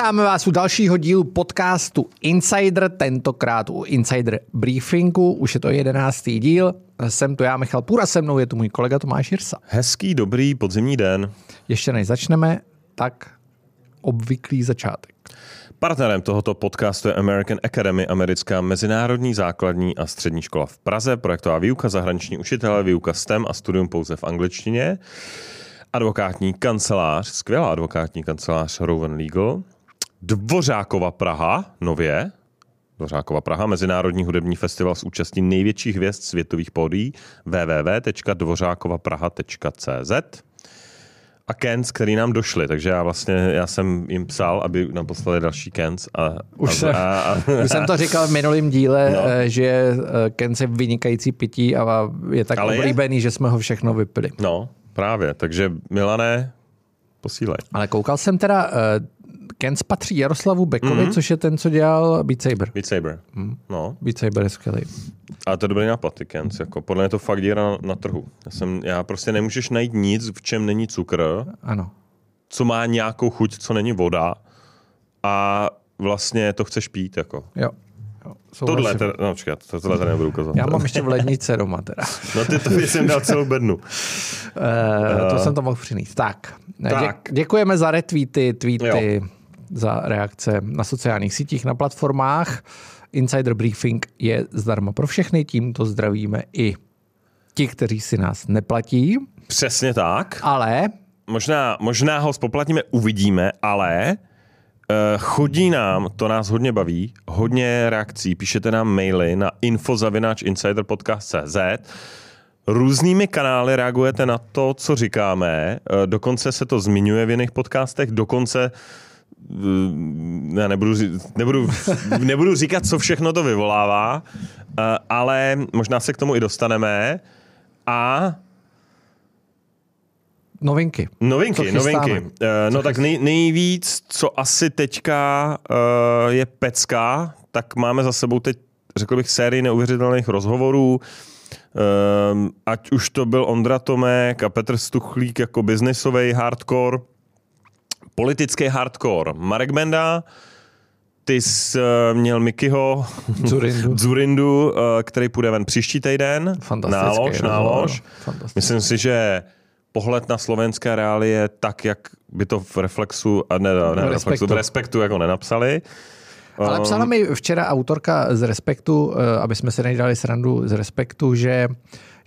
Vítáme vás u dalšího dílu podcastu Insider, tentokrát u Insider Briefingu, už je to jedenáctý díl. Jsem to já, Michal Půra, se mnou je tu můj kolega Tomáš Jirsa. Hezký, dobrý podzimní den. Ještě než začneme, tak obvyklý začátek. Partnerem tohoto podcastu je American Academy, americká mezinárodní základní a střední škola v Praze, projektová výuka, zahraniční učitelé, výuka STEM a studium pouze v angličtině. Advokátní kancelář, skvělá advokátní kancelář Rowan Legal. Dvořákova Praha, nově, Dvořákova Praha, Mezinárodní hudební festival s účastí největších hvězd světových pódií www.dvořákovapraha.cz a Kens, který nám došli, takže já vlastně, já jsem jim psal, aby nám poslali další Kens. A, Už, a, jsem, a, a, už jsem to říkal v minulém díle, No. no. že eh, Kens je vynikající pití a je tak Ale je? oblíbený, že jsme ho všechno vypili. No, právě, takže Milané, posílej. Ale koukal jsem teda, uh, Kens patří Jaroslavu Bekovi, Mhm. mm-hmm. což je ten, co dělal Beat Saber. Beat Saber. No, Beat Saber je skvělý. a to je dobrý nápad, ty Kens. Jako, podle mě to fakt díra na, na trhu. Já, jsem, já prostě nemůžeš najít nic, v čem není cukr, Ano. co má nějakou chuť, co není voda a vlastně to chceš pít. Jako. Jo. jo Tohle, teda, no počkat, to, tohle tady nebudu ukazovat. Já mám ještě v lednice doma teda. No ty to jsem dal celou bednu. Uh, to jsem to mohl přinést. Tak, Tak. Dě- děkujeme za retweety, tweety, Jo. Za reakce na sociálních sítích, na platformách. Insider Briefing je zdarma pro všechny, tímto zdravíme i ti, kteří si nás neplatí, Přesně tak. ale Možná, možná ho spoplatníme, uvidíme, ale uh, chodí nám, to nás hodně baví, hodně reakcí, píšete nám maily na info.insiderpodcast.cz Různými kanály reagujete na to, co říkáme, eh, dokonce se to zmiňuje v jiných podcastech, dokonce eh, já nebudu, nebudu, nebudu říkat, co všechno to vyvolává, eh, ale možná se k tomu i dostaneme. A novinky. Novinky, novinky. Uh, no tak nej, nejvíc, co asi teďka uh, je pecka, tak máme za sebou teď, řekl bych, sérii neuvěřitelných rozhovorů. Um, ať už to byl Ondra Tomek a Petr Stuchlík jako biznisový hardcore, politický hardcore Marek Benda, ty jsi uh, měl Mikyho Zurindu. Zurindu, uh, který půjde ven příští týden. Fantastický Nálož, nálož. Fantastický. Myslím si, že pohled na slovenské reálie tak, jak by to v reflexu, a ne, ne V reflexu, Respektu. v respektu jako nenapsali. Ale Um, psala mi včera autorka z Respektu, eh, aby jsme se nedělali srandu z Respektu, že,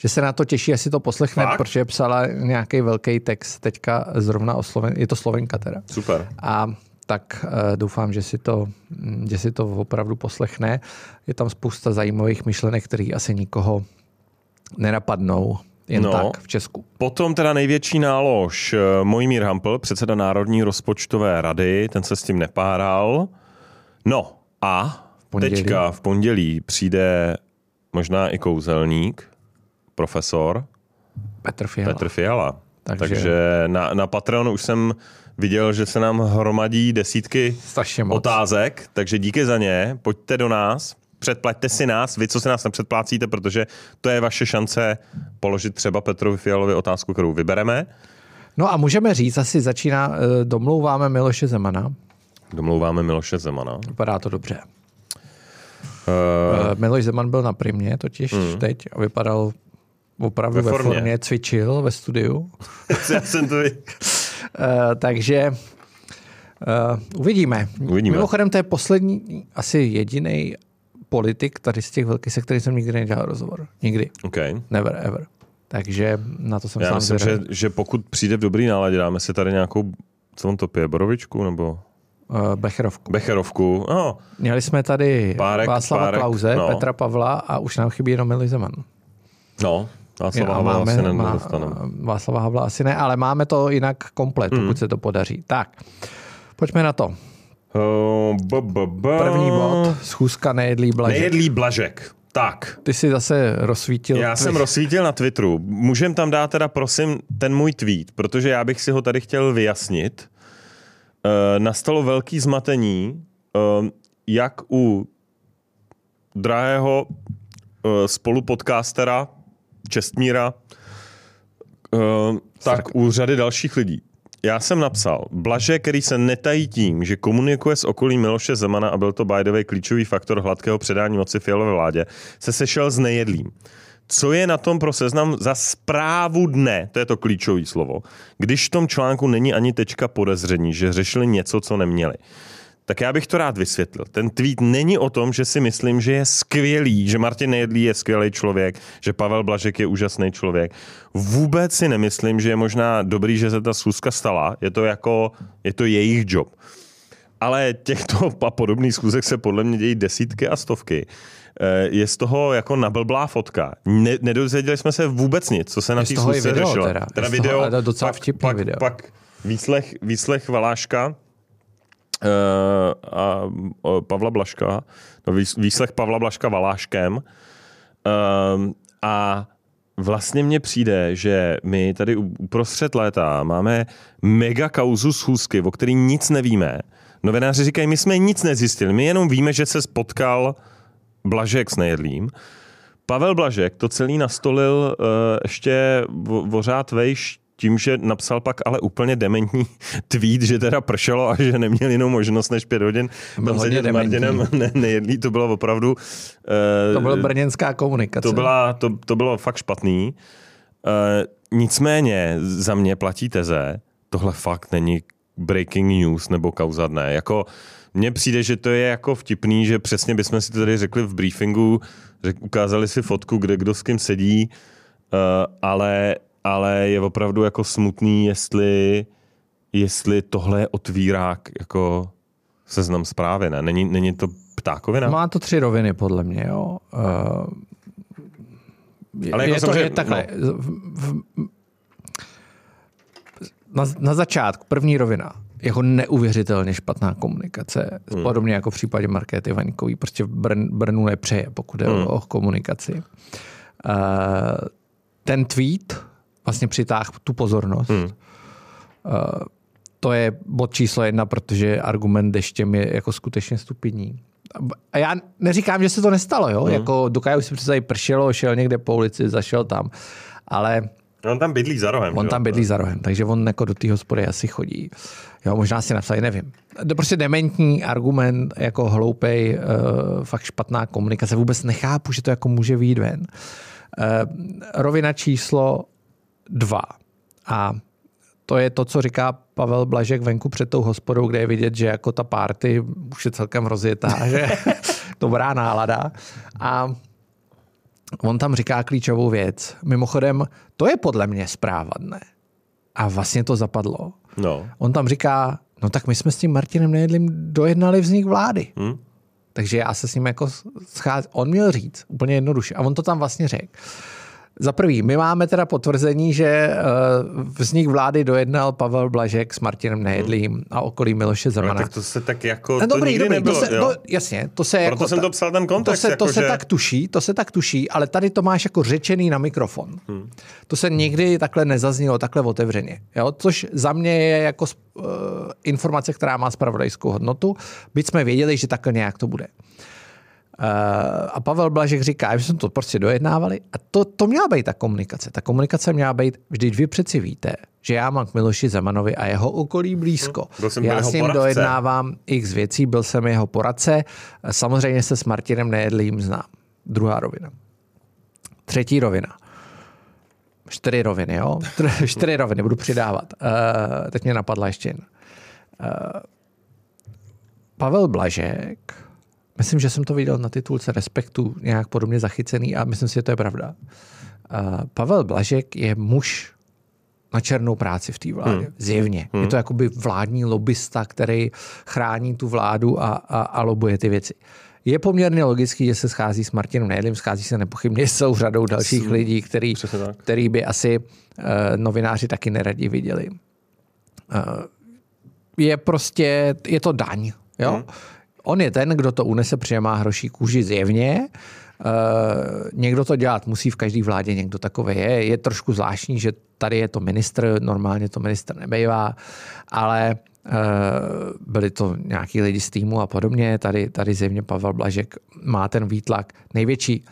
že se na to těší, jestli to poslechne, Fakt? protože psala nějaký velký text teďka zrovna o Sloven, je to Slovenka teda. Super. A tak uh, doufám, že si, to, mm, že si to opravdu poslechne. Je tam spousta zajímavých myšlenek, které asi nikoho nenapadnou jen No. tak v Česku. Potom teda největší nálož eh, Mojmír Hampl, předseda Národní rozpočtové rady, ten se s tím nepáral. No a pondělí. teďka v pondělí přijde možná i kouzelník, profesor Petr Fiala. Petr Fiala. Takže- Takže, na, na Patreonu už jsem viděl, že se nám hromadí desítky otázek, takže díky za ně, pojďte do nás, předplaťte si nás, vy, co si nás nepředplácíte, protože to je vaše šance položit třeba Petrovi Fialovi otázku, kterou vybereme. No a můžeme říct, asi začíná, eh, domlouváme Miloše Zemana. Domlouváme Miloše Zemana. Vypadá to dobře. Uh, Miloš Zeman byl na primě totiž mm. teď a vypadal opravdu ve, Ve ve formě. formě. cvičil ve studiu. já jsem to... Uh, takže uh, uvidíme. Uvidíme. Mimochodem, to je poslední, asi jediný politik tady z těch velkých, se kterým jsem nikdy nedělal rozhovor. Nikdy. Okay. Never ever. Takže na to jsem Já sám myslím, že, že pokud přijde v dobrý náladě, dáme si tady nějakou, co on to pije, borovičku nebo Uh, Becherovku. becherovku. No, Měli jsme tady Párek, Václava párek, Klauze, no. Petra Pavla a už nám chybí jenom Zeman. no, Václava Havla asi má- nedostaneme. Václava Havla asi ne, ale máme to jinak komplet, Hmm. pokud se to podaří. Tak, pojďme na to. Uh, b, b, b. První bod, schůzka nejedlý blažek. Nejedlý blažek. Tak, Ty jsi zase rozsvítil. já jsem rozsvítil na Twitteru. Můžem tam dát teda prosím ten můj tweet, protože já bych si ho tady chtěl vyjasnit. Uh, nastalo velký zmatení, uh, jak u drahého uh, spolupodcastera Čestmíra, uh, tak u řady dalších lidí. já jsem napsal, Blaže, který se netají tím, že komunikuje s okolím Miloše Zemana a byl to way klíčový faktor hladkého předání moci Fialové vládě, se sešel s nejedlým. Co je na tom pro seznam za zprávu dne, to je to klíčové slovo, když v tom článku není ani tečka podezření, že řešili něco, co neměli. Tak já bych to rád vysvětlil. Ten tweet není o tom, že si myslím, že je skvělý, že Martin Nejedlý je skvělý člověk, že Pavel Blažek je úžasný člověk. Vůbec si nemyslím, že je možná dobrý, že se ta schůzka stala. Je to jako, je to jejich job. Ale těchto a podobných schůzek se podle mě dějí desítky a stovky. Eh, Je z toho jako nablblá fotka. Ne, nedozvěděli jsme se vůbec nic, co se na té toho schůzce video řešilo. teda. teda Je toho video, ale docela pak, vtipný pak, video. pak výslech, výslech Valáška, a uh, Pavla Blaška, no, výs- výslech Pavla Blaška Valáškem. Um, a vlastně mně přijde, že my tady uprostřed léta máme mega kauzu schůzky, o který nic nevíme. Novináři říkají, my jsme nic nezjistili, my jenom víme, že se spotkal Blažek s Nejedlým. Pavel Blažek to celý nastolil uh, ještě o, o řád vejš tím, že napsal pak ale úplně dementní tweet, že teda pršelo a že neměl jinou možnost než pět hodin Byl tam hodně s. Martinem ne, nejedlý, to bylo opravdu... Uh, To byla brněnská komunikace. to, byla, to, to bylo fakt špatný. Uh, nicméně za mě platí teze, tohle fakt není breaking news nebo kauza dne. Jako, mně přijde, že to je jako vtipný, že přesně bychom si to tady řekli v briefingu, řek, ukázali si fotku, kde kdo s kým sedí, uh, ale, ale je opravdu jako smutný, jestli, jestli tohle je otvírák jako seznam zprávy, ne? Není, není to ptákovina? Má to tři roviny, podle mě. Jo. Uh, je, Ale jako je to samozřejmě- je takhle. V, v, na, na začátku, první rovina, jako neuvěřitelně špatná komunikace, hmm. podobně jako v případě Markéty Vaňkový, prostě Brn, Brnu nepřeje, pokud je hmm. o komunikaci. Uh, ten tweet vlastně přitáhl tu pozornost. Hmm. Uh, to je bod číslo jedna, protože argument deštěm je jako skutečně stupidní. A já neříkám, že se to nestalo, jo? Hmm. Jako dokážu si představit, pršelo, šel někde po ulici, zašel tam, ale On tam bydlí za rohem. On jo? tam bydlí za rohem, takže on jako do té hospody asi chodí. Jo, možná si napsali, nevím. To prostě dementní argument, jako hloupej, uh, fakt špatná komunikace. Vůbec nechápu, že to jako může výjít ven. Uh, rovina číslo dva. A to je to, co říká Pavel Blažek venku před tou hospodou, kde je vidět, že jako ta party už je celkem rozjetá, že dobrá nálada. A on tam říká klíčovou věc. Mimochodem, to je podle mě zpráva dne. A vlastně to zapadlo. No. On tam říká, no tak my jsme s tím Martinem Nejedlým dojednali vznik vlády. Hm? Takže já se s ním jako scházím. On měl říct, úplně jednoduše. A on to tam vlastně řekl. Za prvý, my máme teda potvrzení, že vznik vlády dojednal Pavel Blažek s Martinem Nejedlým a okolí Miloše Ale Zemana. tak to se tak jako, No, to dobrý, nikdy dobrý, nebylo, to se, jo? no, jasně, to se Proto jako, jsem to psal ten kontext, To se, to jako se že- tak tuší, to se tak tuší, ale tady to máš jako řečený na mikrofon. Hmm. To se nikdy takhle nezaznělo, takhle otevřeně. Jo? Což za mě je jako uh, informace, která má spravodajskou hodnotu, byť jsme věděli, že takhle nějak to bude. Uh, a Pavel Blažek říká, že jsme to prostě dojednávali. A to, to měla být ta komunikace. Ta komunikace měla být, vždyť vy přeci víte, že já mám k Miloši Zemanovi a jeho okolí blízko. Byl jsem já s ním poradce. dojednávám x věcí, byl jsem jeho poradce. Samozřejmě se s Martinem Nejedlým znám. Druhá rovina. Třetí rovina. Čtyři roviny, jo? Čtyři roviny, budu přidávat. Uh, teď mě napadla ještě jedna. Uh, Pavel Blažek, myslím, že jsem to viděl na titulce Respektu nějak podobně zachycený a myslím si, že to je pravda. Uh, Pavel Blažek je muž na černou práci v té vládě. Hmm. Zjevně. Hmm. Je to jakoby vládní lobista, který chrání tu vládu a, a, a lobuje ty věci. Je poměrně logický, že se schází s Martinem Nejedlým, schází se nepochybně s celou řadou dalších lidí, který, který by asi uh, novináři taky neradi viděli. Uh, je prostě, je to daň. Jo? Hmm. On je ten, kdo to unese, protože má hroší kůži zjevně. Uh, někdo to dělat musí v každé vládě, někdo takový je. Je trošku zvláštní, že tady je to ministr, normálně to ministr nebejvá, ale uh, byli to nějaký lidi z týmu a podobně. Tady, tady zjevně Pavel Blažek má ten výtlak největší.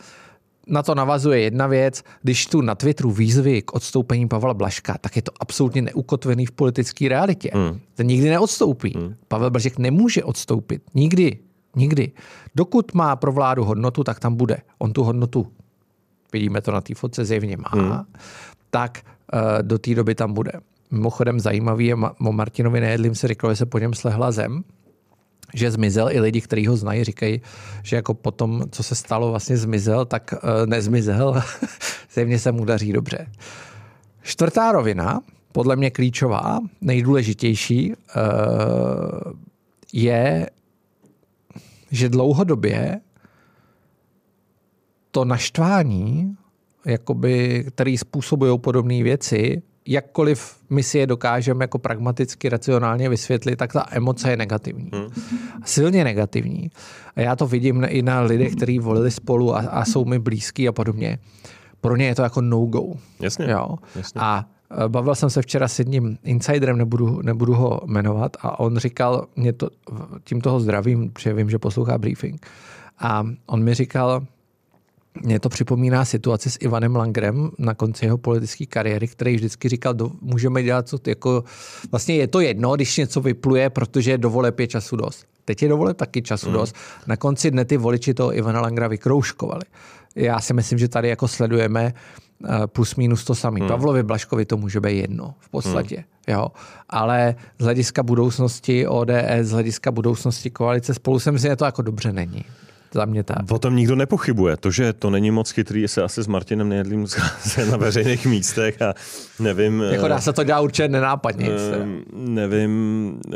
Na to navazuje jedna věc. Když tu na Twitteru výzvy k odstoupení Pavla Blaška, tak je to absolutně neukotvený v politické realitě. Hmm. Ten nikdy neodstoupí. Hmm. Pavel Blažek nemůže odstoupit. Nikdy. Nikdy. Dokud má pro vládu hodnotu, tak tam bude. On tu hodnotu, vidíme to na té fotce, zjevně má, hmm. tak uh, do té doby tam bude. Mimochodem zajímavý je, o Martinovi Nejedlím se říkalo, že se po něm slehla zem, že zmizel. I lidi, kteří ho znají, říkají, že jako potom, co se stalo, vlastně zmizel, tak uh, nezmizel. Zjevně se mu daří dobře. Čtvrtá rovina, podle mě klíčová, nejdůležitější, uh, je, že dlouhodobě to naštvání, jakoby, který způsobují podobné věci, jakkoliv my si je dokážeme jako pragmaticky, racionálně vysvětlit, tak ta emoce je negativní. Hmm. Silně negativní. A já to vidím i na lidech, kteří volili spolu a, a jsou mi blízký a podobně. Pro ně je to jako no-go. Jasně. Jo? Jasně. A e, bavil jsem se včera s jedním insiderem, nebudu, nebudu ho jmenovat, a on říkal, mě to, tím toho zdravím, protože vím, že poslouchá briefing, a on mi říkal, mě to připomíná situaci s Ivanem Langrem na konci jeho politické kariéry, který vždycky říkal, do, můžeme dělat co, jako, vlastně je to jedno, když něco vypluje, protože do voleb je času dost. Teď je do voleb taky času mm. dost. Na konci dne ty voliči toho Ivana Langra vykrouškovali. Já si myslím, že tady jako sledujeme eh, plus minus to samý. Hmm. Pavlovi Blaškovi to může být jedno v podstatě. Hmm. Jo. Ale z hlediska budoucnosti ODS, z hlediska budoucnosti koalice spolu si myslím, že to jako dobře není za mě tak. O tom nikdo nepochybuje. To, že to není moc chytrý, se asi s Martinem Nejedlým na veřejných místech a nevím... Jako dá se to dělat určitě nenápadně. Uh, nevím, uh,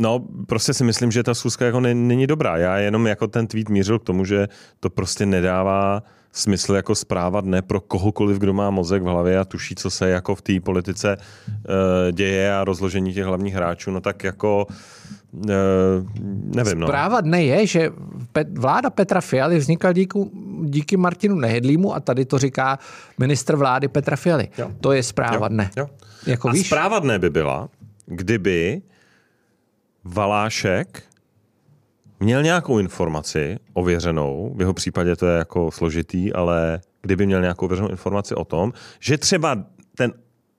no prostě si myslím, že ta schůzka jako není dobrá. Já jenom jako ten tweet mířil k tomu, že to prostě nedává smysl jako zpráva dne pro kohokoliv, kdo má mozek v hlavě a tuší, co se jako v té politice uh, děje a rozložení těch hlavních hráčů, no tak jako uh, nevím. No. Zpráva dne je, že vláda Petra Fialy vznikla díky, díky Martinu Nehedlímu a tady to říká ministr vlády Petra Fialy. Jo. To je zpráva jo. dne. Jo. Jako a víš? zpráva dne by byla, kdyby Valášek měl nějakou informaci ověřenou, v jeho případě to je jako složitý, ale kdyby měl nějakou ověřenou informaci o tom, že třeba ten,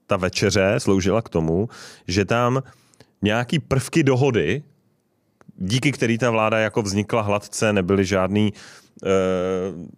ta večeře sloužila k tomu, že tam nějaký prvky dohody, díky který ta vláda jako vznikla hladce, nebyly žádný e,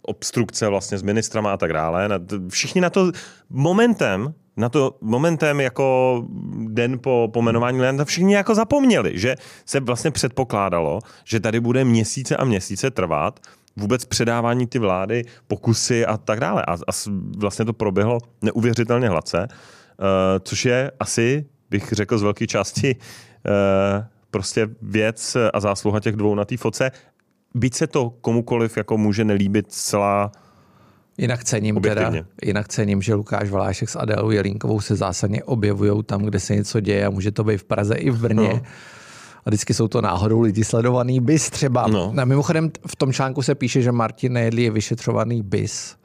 obstrukce vlastně s ministrama a tak dále. Všichni na to momentem na to momentem jako den po pomenování Lenda všichni jako zapomněli, že se vlastně předpokládalo, že tady bude měsíce a měsíce trvat vůbec předávání ty vlády, pokusy a tak dále. A, a vlastně to proběhlo neuvěřitelně hladce, uh, což je asi, bych řekl z velké části, uh, prostě věc a zásluha těch dvou na té foce. Byť se to komukoliv jako může nelíbit celá Jinak cením, teda, jinak cením, že Lukáš Valášek s Adélou Jelínkovou se zásadně objevují tam, kde se něco děje a může to být v Praze i v Brně. No. A vždycky jsou to náhodou lidi sledovaný bis třeba. No. A mimochodem v tom článku se píše, že Martin Nejedlí je vyšetřovaný bis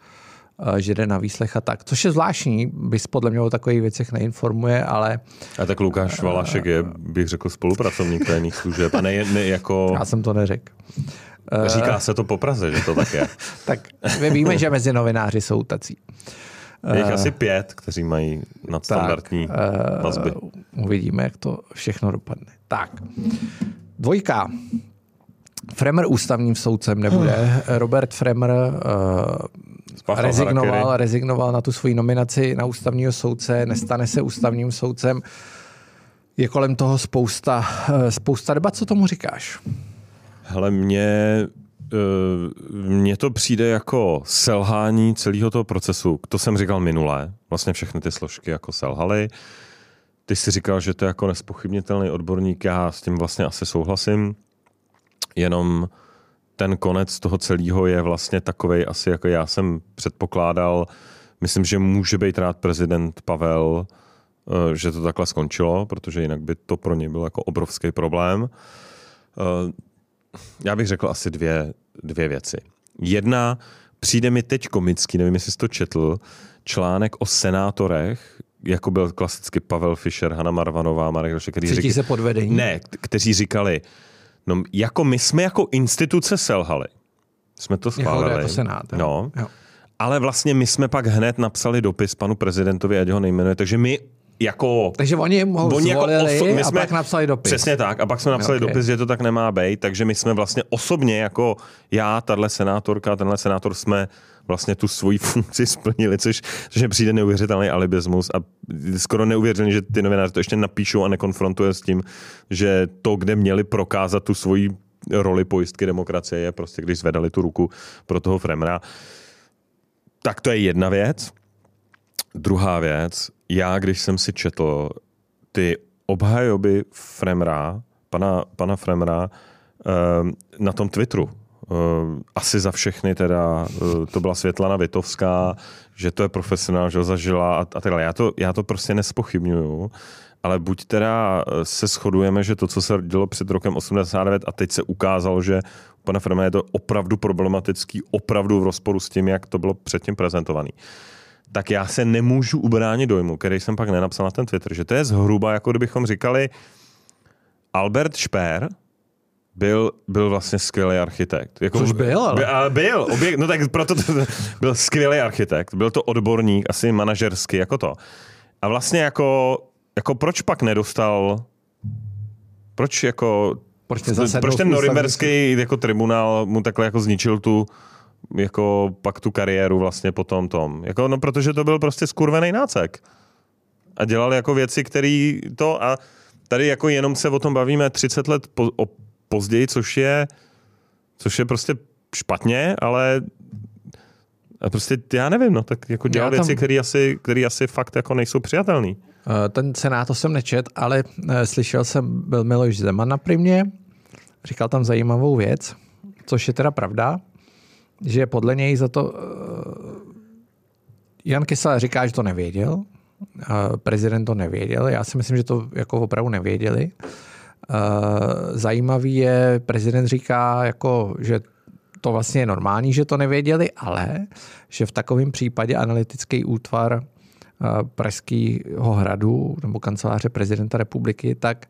že jde na výslech a tak. Což je zvláštní, bys podle mě o takových věcech neinformuje, ale... A tak Lukáš Valašek je, bych řekl, spolupracovník tajných služeb a ne, ne jako... Já jsem to neřekl. Eh, Říká se to po Praze, že to tak je. tak my víme, že mezi novináři jsou tací. Je jich uh, asi pět, kteří mají nadstandardní tak, uh, vazby. Uvidíme, jak to všechno dopadne. Tak, dvojka. Fremer ústavním soudcem nebude. Robert Fremer uh, rezignoval, rezignoval na tu svoji nominaci na ústavního soudce, nestane se ústavním soudcem. Je kolem toho spousta, spousta debat. Co tomu říkáš? Hele, mně, eh, mně to přijde jako selhání celého toho procesu. To jsem říkal minule. Vlastně všechny ty složky jako selhaly. Ty jsi říkal, že to je jako nespochybnitelný odborník. Já s tím vlastně asi souhlasím. Jenom ten konec toho celého je vlastně takový, asi jako já jsem předpokládal. Myslím, že může být rád prezident Pavel, eh, že to takhle skončilo, protože jinak by to pro něj byl jako obrovský problém. Eh, já bych řekl asi dvě, dvě věci. Jedna, přijde mi teď komický, nevím, jestli jsi to četl, článek o senátorech, jako byl klasicky Pavel Fischer, Hanna Marvanová, Marek Rošek, kteří říkali, se podvedení? Ne, kteří říkali, no jako my jsme jako instituce selhali. Jsme to schválili. Jako, jako senát. No. Jo. ale vlastně my jsme pak hned napsali dopis panu prezidentovi, ať ho nejmenuje, takže my jako... Takže oni ho Oni jako oso- my a jsme- pak napsali dopis. Přesně tak. A pak jsme napsali Ok. dopis, že to tak nemá být, takže my jsme vlastně osobně jako já, tahle senátorka, tenhle senátor jsme vlastně tu svoji funkci splnili, což, což mi přijde neuvěřitelný alibismus a skoro neuvěřitelný, že ty novináři to ještě napíšou a nekonfrontuje s tím, že to, kde měli prokázat tu svoji roli pojistky demokracie, je prostě, když zvedali tu ruku pro toho Fremra. Tak to je jedna věc. Druhá věc, já když jsem si četl ty obhajoby Fremra, pana, pana Fremra, eh, na tom Twitteru, asi za všechny teda, eh, to byla Světlana Vitovská, že to je profesionál, že ho zažila a, a tak dále. Já to, já to prostě nespochybnuju, ale buď teda eh, se shodujeme, že to, co se dělo před rokem 89 a teď se ukázalo, že u pana Fremra je to opravdu problematický, opravdu v rozporu s tím, jak to bylo předtím prezentovaný tak já se nemůžu ubránit dojmu, který jsem pak nenapsal na ten Twitter, že to je zhruba, jako kdybychom říkali, Albert Speer byl, byl vlastně skvělý architekt. Jako, Což byl, ale. By, ale byl, objekt, no tak proto to, byl skvělý architekt, byl to odborník, asi manažerský, jako to. A vlastně jako, jako proč pak nedostal, proč jako Proč proč ten norimberský jako tribunál mu takhle jako zničil tu jako pak tu kariéru vlastně po tom tom. Jako, no protože to byl prostě skurvený nácek. A dělal jako věci, které to a tady jako jenom se o tom bavíme 30 let po, o, později, což je což je prostě špatně, ale a prostě já nevím, no, tak jako dělal Já tam- věci, které asi, který asi fakt jako nejsou přijatelné. Eh, Ten senát to jsem nečet, ale eh, slyšel jsem, byl Miloš Zeman na primě, říkal tam zajímavou věc, což je teda pravda, že podle něj za to eh, Jan Kysel říká, že to nevěděl, prezident to nevěděl, já si myslím, že to jako opravdu nevěděli. Eh, Zajímavý je, prezident říká, jako, že to vlastně je normální, že to nevěděli, ale že v takovém případě analytický útvar eh, Pražského hradu nebo kanceláře prezidenta republiky, tak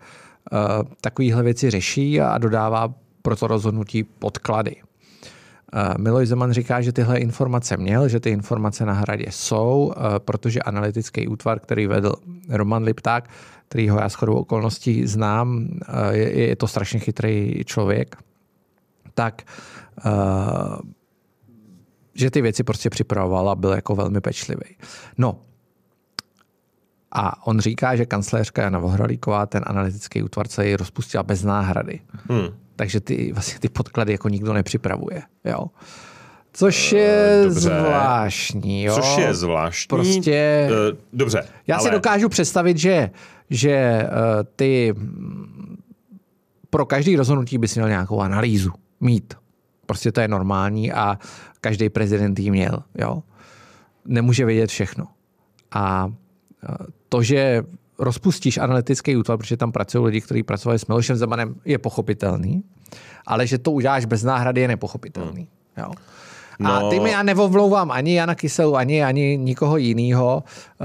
eh, takovéhle věci řeší a dodává pro to rozhodnutí podklady. Miloš Zeman říká, že tyhle informace měl, že ty informace na hradě jsou, protože analytický útvar, který vedl Roman Lipták, kterýho já shodou okolností znám, eh, je, je to strašně chytrý člověk, tak eh, že ty věci prostě připravoval a byl jako velmi pečlivý. No, a on říká, že kancléřka Jana Vohralíková ten analytický útvar celý rozpustila bez náhrady. Hmm. Takže ty, vlastně ty podklady jako nikdo nepřipravuje. Jo? Což je dobře. zvláštní. Jo? Což je zvláštní. Prostě- dobře. Já ale... si dokážu představit, že, že eh, ty pro každý rozhodnutí bys měl nějakou analýzu mít. Prostě to je normální a každý prezident ji měl. Jo? Nemůže vědět všechno. A eh, to, že rozpustíš analytický útvar, protože tam pracují lidi, kteří pracovali s Milošem Zemanem, je pochopitelný, ale že to uděláš bez náhrady, je nepochopitelný. Jo? A No. ty mi já nevovlouvám ani Jana Kyselu, ani, ani nikoho jiného.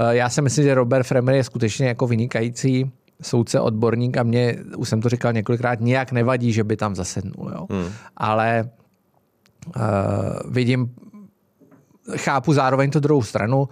Já si myslím, že Robert Fremer je skutečně jako vynikající soudce, odborník a mě, už jsem to říkal několikrát, nějak nevadí, že by tam zasednul. Jo? Hmm. Ale uh, vidím, chápu zároveň tu druhou stranu.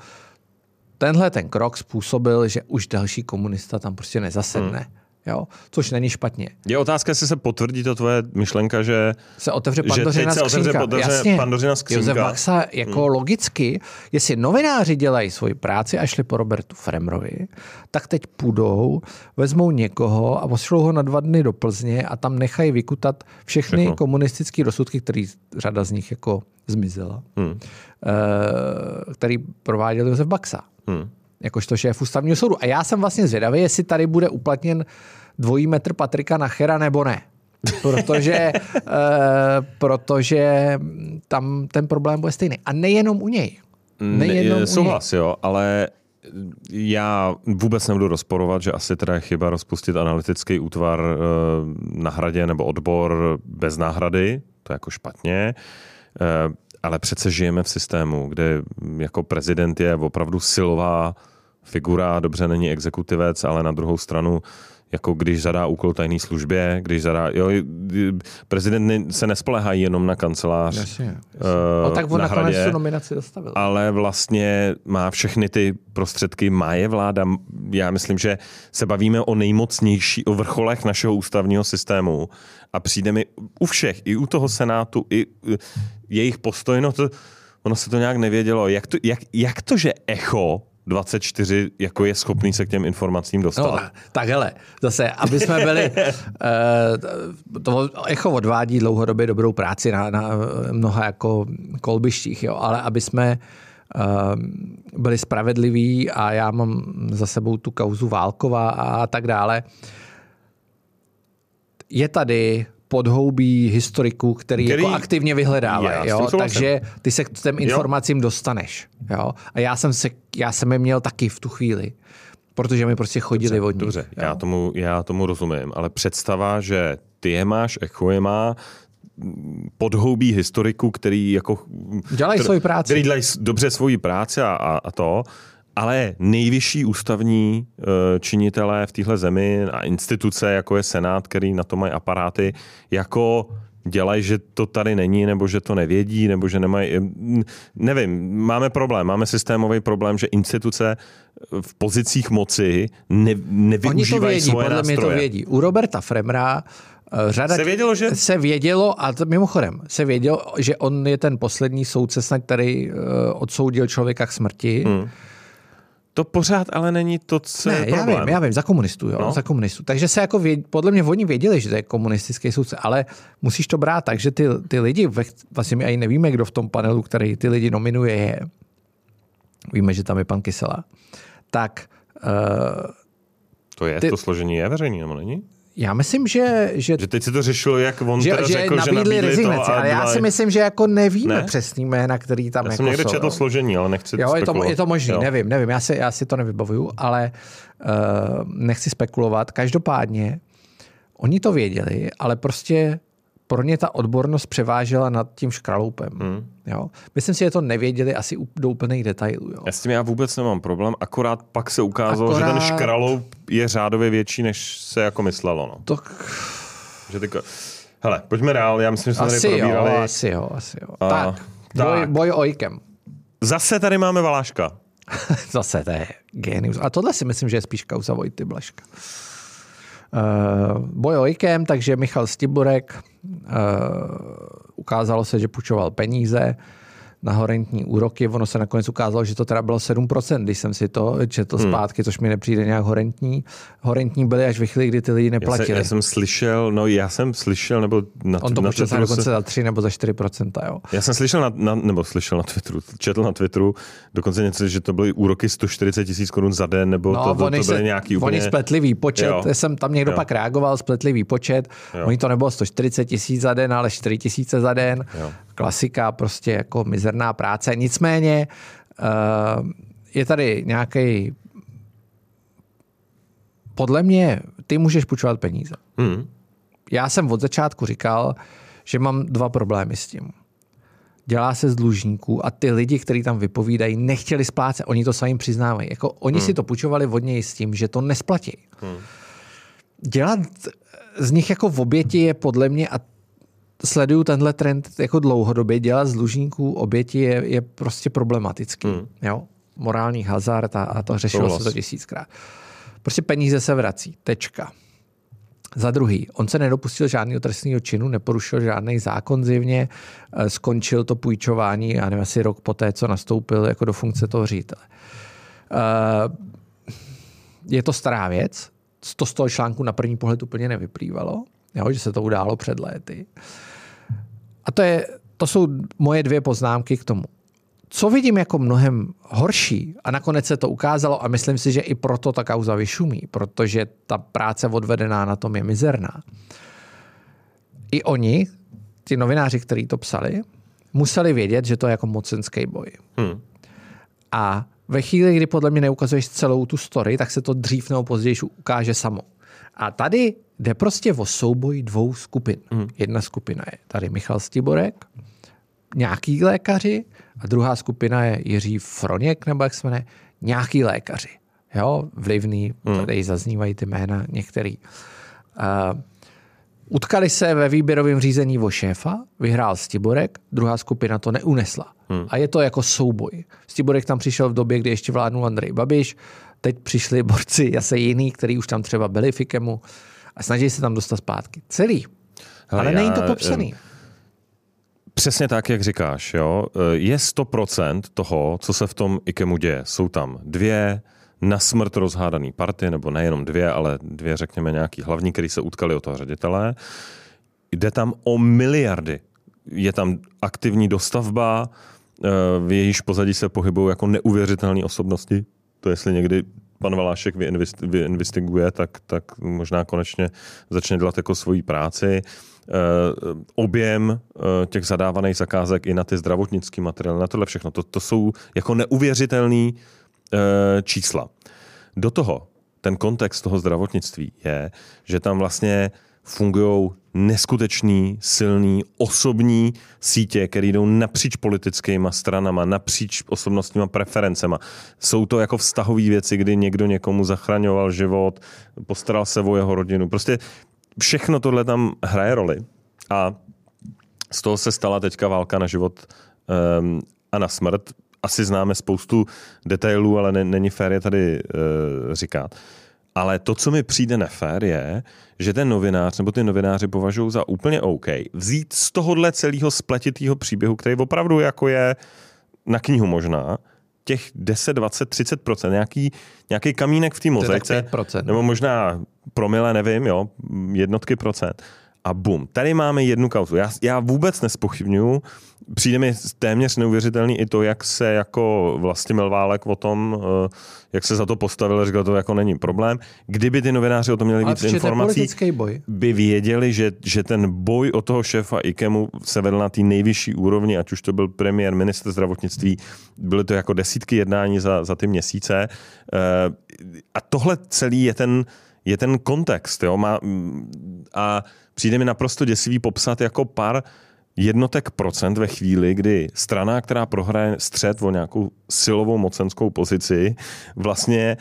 Tenhle ten krok způsobil, že už další komunista tam prostě nezasedne. Hmm. Jo? Což není špatně. Je otázka, jestli se potvrdí to tvoje myšlenka, že Se otevře Že pandořina teď se otevře skřínka. Jasně. pandořina skřínka. Josef Baxa jako hmm. logicky, jestli novináři dělají svoji práci a šli po Robertu Fremrovi, tak teď půjdou, vezmou někoho a pošlou ho na dva dny do Plzně a tam nechají vykutat všechny Všechno. komunistické rozsudky, který řada z nich jako zmizela, Hmm. eh, který prováděl Josef Baxa Hmm. Jakožto šéf ústavního soudu. A já jsem vlastně zvědavý, jestli tady bude uplatněn dvojí metr Patrika Nachera nebo ne. Protože, e, protože tam ten problém bude stejný. A nejenom u něj. Nejenom Ne, u souhlas, jo, ale já vůbec nebudu rozporovat, že asi teda je chyba rozpustit analytický útvar eh, na hradě nebo odbor bez náhrady, to je jako špatně, Eh, ale přece žijeme v systému, kde jako prezident je opravdu silová figura, dobře není exekutivec, ale na druhou stranu jako když zadá úkol tajné službě, když zadá, jo, prezident ne- se nespolehají jenom na kancelář. Jasně, jasně. eh, no, tak on na nakonec hradě, tu nominaci dostavil. ale vlastně má všechny ty prostředky, má je vláda. Já myslím, že se bavíme o nejmocnější, o vrcholech našeho ústavního systému a přijde mi u všech, i u toho Senátu, i jejich postoj, no to, ono se to nějak nevědělo. Jak to, jak, jak to že Echo 24 jako je schopný se k těm informacím dostat? No, tak, hele, zase, aby jsme byli, eh, to Echo odvádí dlouhodobě dobrou práci na, na mnoha jako kolbištích, jo, ale aby jsme eh, byli spravedliví a já mám za sebou tu kauzu Válkova a tak dále. Je tady podhoubí historiků, který, Který- jako aktivně vyhledávají. Jo? Takže ty se k těm informacím dostaneš. Jo? A já jsem, se, já jsem je měl taky v tu chvíli, protože mi prostě chodili od nich. Dobře, jo. já tomu, já tomu rozumím, ale představa, že ty je máš, Echo je má, podhoubí historiků, který jako... Dělají svoji práci. Který dělají dobře svoji práci a, a to, ale nejvyšší ústavní uh, činitelé v téhle zemi a instituce, jako je Senát, který na to mají aparáty, jako dělají, že to tady není, nebo že to nevědí, nebo že nemají... mm, Nevím, máme problém, máme systémový problém, že instituce v pozicích moci ne, Oni to nevyužívají vědí, svoje podle mě to nástroje. vědí. U Roberta Fremra eh, řada Se vědělo, že- se vědělo, a to mimochodem, se vědělo, že on je ten poslední soudce, snad, který odsoudil člověka k smrti. Hmm. To pořád ale není to, co Ne, je já problém. vím, já vím, za komunistů, jo, No. za komunistů. Takže se jako věd, podle mě oni věděli, že to je komunistický soudce, ale musíš to brát tak, že ty, ty lidi, vlastně my ani nevíme, kdo v tom panelu, který ty lidi nominuje, je. Víme, že tam je pan Kysela. Tak uh, To je, Ty- to složení je veřejný, nebo není? Já myslím, že, že Že teď se to řešilo, jak on že, teda že řekl, nabídli že nabídli rezignaci, to a ale já si myslím, že jako nevíme Ne? přesný jména, který tam Já jako jsem někde jsou, četl jo. složení, ale nechci Jo, je to, spekulovat. je to možné, Jo. nevím, nevím, já si, já si to nevybavuju, ale uh, nechci spekulovat. Každopádně, oni to věděli, ale prostě pro ně ta odbornost převážela nad tím škraloupem. Hmm. Jo? Myslím si, že to nevěděli asi do úplných detailů. Jo? Já s tím já vůbec nemám problém, akorát pak se ukázalo, že ten Akorát- škraloup je řádově větší, než se jako myslelo. No. To, Že tyko... Hele, pojďme dál, já myslím, že jsme asi tady jo, probírali. asi jo, asi jo. A, tak, Boj, tak. boj ojkem. Zase tady máme Valáška. Zase to je genius. A tohle si myslím, že je spíš kauza Vojty Blaška. Uh, boj ojkem, takže Michal Stiburek uh, ukázalo se, že půjčoval peníze na horentní úroky. Ono se nakonec ukázalo, že to teda bylo 7%, když jsem si to četl Hmm. zpátky, což mi nepřijde nějak horentní. Horentní byly až ve chvíli, kdy ty lidi Já, se, neplatili. já jsem slyšel, no já jsem slyšel, nebo na, On to na Twitteru dokonce se- za 3 nebo za 4%. Jo. Já jsem slyšel, na, na, nebo slyšel na Twitteru, četl na Twitteru dokonce něco, že to byly úroky 140 tisíc korun za den, nebo No, to, to, oni, to byly se, nějaký oni úplně... spletli výpočet, Jo. jo. jsem tam někdo Jo. pak reagoval, spletli výpočet, Jo. oni to nebylo 140 tisíc za den, ale 4 tisíce za den, Jo. klasika, prostě jako mizerná práce. Nicméně uh, je tady nějaký podle mě ty můžeš půjčovat peníze. Hmm. Já jsem od začátku říkal, že mám dva problémy s tím. Dělá se z dlužníků a ty lidi, kteří tam vypovídají, nechtěli splácet. Oni to sami přiznávají. Jako, oni hmm. si to půjčovali od něj s tím, že to nesplatí. Hmm. Dělat z nich jako v oběti je podle mě, a sleduju tenhle trend jako dlouhodobě, dělat z dlužníků oběti je, je prostě problematický. Hmm. Jo? Morální hazard a, a to řešilo Souhlas. se to tisíckrát. Prostě peníze se vrací. Tečka. Za druhý, on se nedopustil žádného trestného činu, neporušil žádný zákon zjevně, eh, skončil to půjčování, já nevím, asi rok poté, co nastoupil jako do funkce toho ředitele. Eh, Je to stará věc, to z toho článku na první pohled úplně nevyplývalo, jo, že se to událo před léty. A to, je, to jsou moje dvě poznámky k tomu. Co vidím jako mnohem horší, a nakonec se to ukázalo, a myslím si, že i proto ta kauza vyšumí, protože ta práce odvedená na tom je mizerná. I oni, ti novináři, kteří to psali, museli vědět, že to je jako mocenský boj. Hmm. A ve chvíli, kdy podle mě neukazuješ celou tu story, tak se to dřív nebo později ukáže samo. A tady jde prostě o souboj dvou skupin. Mm. Jedna skupina je tady Michal Stiborek, nějaký lékaři, a druhá skupina je Jiří Froněk, nebo jak se jmenuje, nějaký lékaři. jo, vlivný, hmm. tady zaznívají ty jména některý. Uh, utkali se ve výběrovém řízení o šéfa, vyhrál Stiborek, druhá skupina to neunesla. Hmm. A je to jako souboj. Stiborek tam přišel v době, kdy ještě vládnul Andrej Babiš, teď přišli borci zase jiný, kteří už tam třeba byli Fikemu a snaží se tam dostat zpátky. Celý. Hele, Ale já, není to popsaný. Přesně tak, jak říkáš. Jo? Je 100% toho, co se v tom IKEMu děje. Jsou tam dvě na smrt rozhádaný party, nebo nejenom dvě, ale dvě, řekněme, nějaký hlavní, který se utkali o toho ředitele. Jde tam o miliardy. Je tam aktivní dostavba, eh, v jejíž pozadí se pohybují jako neuvěřitelné osobnosti. To jestli někdy pan Valášek vyinvestiguje, tak, tak možná konečně začne dělat jako svoji práci. Uh, objem uh, těch zadávaných zakázek i na ty zdravotnické materiály, na tohle všechno. To, to jsou jako neuvěřitelné uh, čísla. Do toho ten kontext toho zdravotnictví je, že tam vlastně fungují neskutečný, silný, osobní sítě, které jdou napříč politickými stranama, napříč osobnostníma preferencema. Jsou to jako vztahové věci, kdy někdo někomu zachraňoval život, postaral se o jeho rodinu. Prostě všechno tohle tam hraje roli. A z toho se stala teďka válka na život um, a na smrt. Asi známe spoustu detailů, ale není fér je tady uh, říkat. Ale to, co mi přijde nefér, je, že ten novinář nebo ty novináři považují za úplně OK vzít z tohohle celého spletitého příběhu, který opravdu jako je na knihu možná, těch 10, 20, 30% nějaký, nějaký kamínek v té mozaice, nebo možná promile, nevím, jo, jednotky procent. A bum, tady máme jednu kauzu. Já, já vůbec nespochybnuju přijde mi téměř neuvěřitelný i to, jak se jako vlastně Melválek o tom, eh, jak se za to postavil, říkal, to jako není problém. Kdyby ty novináři o tom měli víc informací, boj. by věděli, že, že ten boj o toho šéfa IKEMu se vedl na té nejvyšší úrovni, ať už to byl premiér, minister zdravotnictví, byly to jako desítky jednání za, za ty měsíce. Eh, a tohle celý je ten, je ten kontext. Jo? Má, a přijde mi naprosto děsivý popsat jako pár jednotek procent ve chvíli, kdy strana, která prohraje střed o nějakou silovou mocenskou pozici, vlastně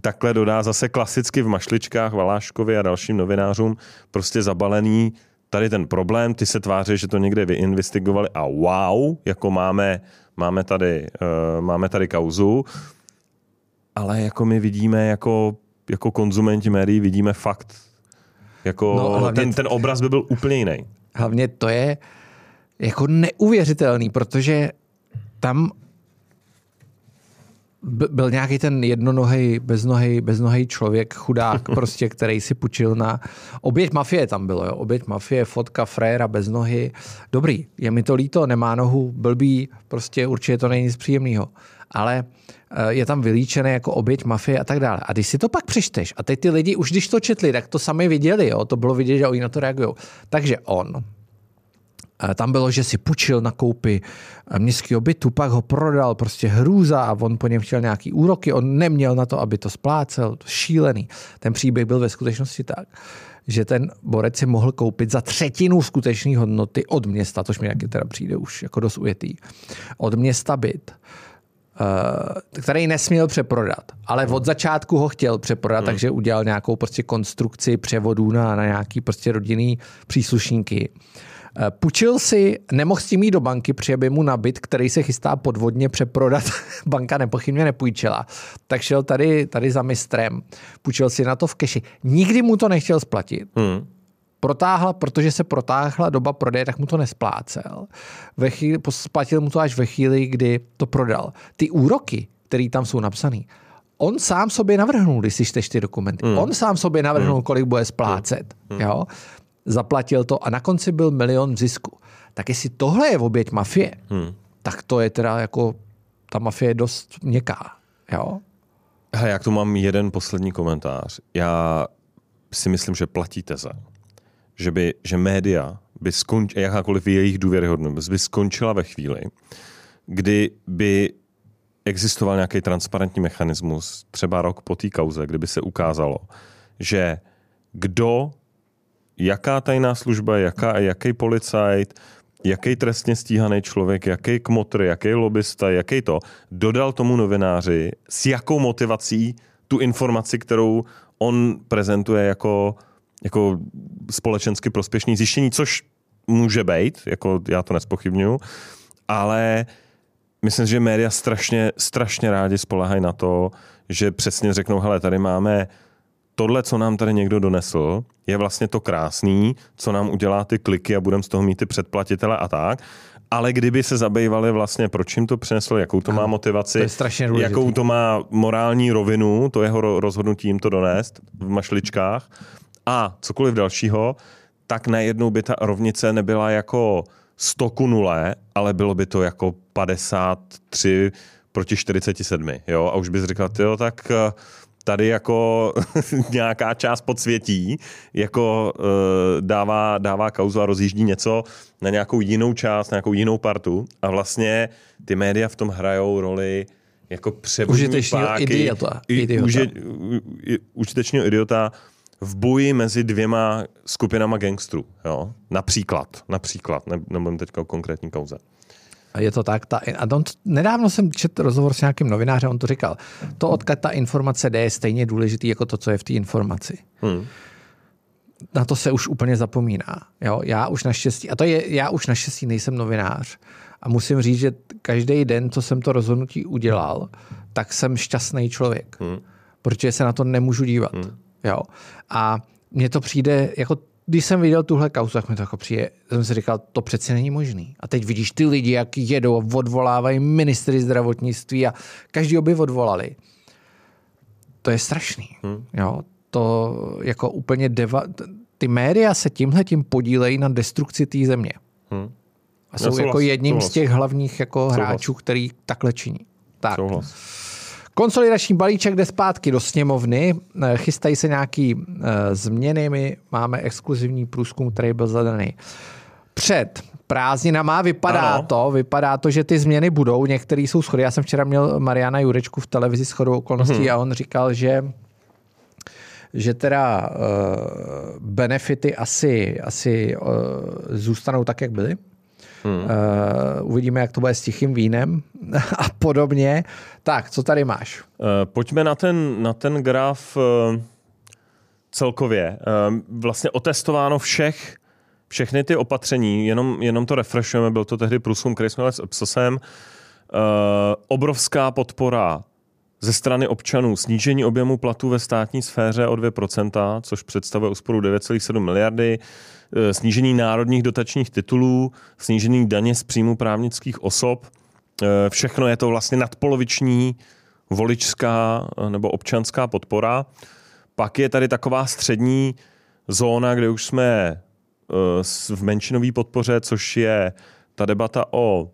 takhle dodá zase klasicky v mašličkách Valáškovi a dalším novinářům prostě zabalený tady ten problém, ty se tváří, že to někde vyinvestigovali a wow, jako máme, máme, tady, uh, máme tady kauzu, ale jako my vidíme jako, jako konzumenti médií, vidíme fakt. Jako no, ten, ten obraz by byl úplně jiný. Hlavně to je, jako neuvěřitelný, protože tam byl nějaký ten jednonohý, beznohý, beznohý člověk, chudák prostě, který si půjčil na... Oběť mafie tam bylo, jo? oběť mafie, fotka fréra bez nohy. Dobrý, je mi to líto, nemá nohu, blbý, prostě určitě to není nic příjemného. Ale je tam vylíčené jako oběť mafie a tak dále. A když si to pak přečteš, a teď ty lidi už když to četli, tak to sami viděli, jo? to bylo vidět, že oni na to reagují. Takže on tam bylo, že si půjčil na koupy městského bytu, pak ho prodal, prostě hrůza a on po něm chtěl nějaký úroky, on neměl na to, aby to splácel, šílený. Ten příběh byl ve skutečnosti tak, že ten borec si mohl koupit za třetinu skutečné hodnoty od města, což mi taky teda přijde už jako dost ujetý, od města byt, eh, který nesměl přeprodat, ale od začátku ho chtěl přeprodat, hmm. takže udělal nějakou prostě konstrukci převodů na, na nějaký prostě rodinný příslušníky. Eh, půjčil si, nemohl s tím jít do banky, protože by mu nabit, který se chystá podvodně přeprodat. Banka nepochybně nepůjčila. Tak šel tady, tady za mistrem. Půjčil si na to v keši. Nikdy mu to nechtěl splatit. Hmm protáhla, protože se protáhla doba prodeje, tak mu to nesplácel. Ve chvíli, splatil mu to až ve chvíli, kdy to prodal. Ty úroky, které tam jsou napsané, on sám sobě navrhnul, když si čteš ty dokumenty. Mm. On sám sobě navrhnul, mm. kolik bude splácet. Mm. Jo? zaplatil to a na konci byl milion zisku. Tak jestli tohle je v oběť mafie, hmm. tak to je teda jako, ta mafie je dost měkká. Jo? Hele, jak tu mám jeden poslední komentář. Já si myslím, že platí teze, že, by, že média by skončila, jakákoliv jejich důvěryhodnost by skončila ve chvíli, kdy by existoval nějaký transparentní mechanismus, třeba rok po té kauze, kdyby se ukázalo, že kdo jaká tajná služba, jaká, jaký policajt, jaký trestně stíhaný člověk, jaký kmotr, jaký lobista, jaký to, dodal tomu novináři, s jakou motivací tu informaci, kterou on prezentuje jako, jako společensky prospěšný zjištění, což může být, jako já to nespochybnuju, ale myslím, že média strašně, strašně rádi spolehají na to, že přesně řeknou, hele, tady máme tohle, co nám tady někdo donesl, je vlastně to krásný, co nám udělá ty kliky a budeme z toho mít ty předplatitele a tak. Ale kdyby se zabývali vlastně, proč jim to přineslo, jakou to má motivaci, to jakou to má morální rovinu, to jeho rozhodnutí jim to donést v mašličkách a cokoliv dalšího, tak najednou by ta rovnice nebyla jako 100 ku 0, ale bylo by to jako 53 proti 47, jo, a už bys řekl, jo, tak eh, tady jako nějaká část podsvětí jako uh, dává, dává kauzu a rozjíždí něco na nějakou jinou část, na nějakou jinou partu a vlastně ty média v tom hrajou roli jako převodní páky. idiota. idiota. Uži, užitečného idiota v boji mezi dvěma skupinama gangstrů. Jo? Například. Například. Ne, nebudem teďka o konkrétní kauze. Je to tak. Ta, a on, nedávno jsem četl rozhovor s nějakým novinářem, on to říkal. To, odkud ta informace jde, je stejně důležitý jako to, co je v té informaci. Hmm. Na to se už úplně zapomíná. Jo? Já už naštěstí, a to je, já už naštěstí nejsem novinář. A musím říct, že každý den, co jsem to rozhodnutí udělal, tak jsem šťastný člověk. Hmm. Protože se na to nemůžu dívat. Hmm. Jo? A mně to přijde jako když jsem viděl tuhle kauzu, tak mi to jako přijde, jsem si říkal, to přece není možný. A teď vidíš ty lidi, jak jedou a odvolávají ministry zdravotnictví a každý by odvolali. To je strašný. Hmm. Jo, to jako úplně deva... Ty média se tímhle tím podílejí na destrukci té země. Hmm. A jsou jako jedním souhlas. z těch hlavních jako hráčů, který takhle činí. Tak. Souhlas. Konsolidační balíček jde zpátky do sněmovny, eh, chystají se nějaký uh, změny, my máme exkluzivní průzkum, který byl zadaný před prázdninama. Vypadá ano. to, vypadá to, že ty změny budou, některé jsou schody. Já jsem včera měl Mariana Jurečku v televizi shodou okolností hmm. a on říkal, že že teda uh, benefity asi, asi uh, zůstanou tak, jak byly. Hmm. Uh, uvidíme, jak to bude s tichým vínem a podobně. Tak, co tady máš? Uh, pojďme na ten, na ten graf uh, celkově. Uh, vlastně otestováno všech, všechny ty opatření, jenom, jenom to refreshujeme, byl to tehdy průzkum, který jsme s Epsosem. Uh, obrovská podpora ze strany občanů snížení objemu platů ve státní sféře o 2%, což představuje úsporu 9,7 miliardy. Eh, snížení národních dotačních titulů, snížení daně z příjmu právnických osob. Eh, všechno je to vlastně nadpoloviční voličská eh, nebo občanská podpora. Pak je tady taková střední zóna, kde už jsme v menšinové podpoře, což je ta debata o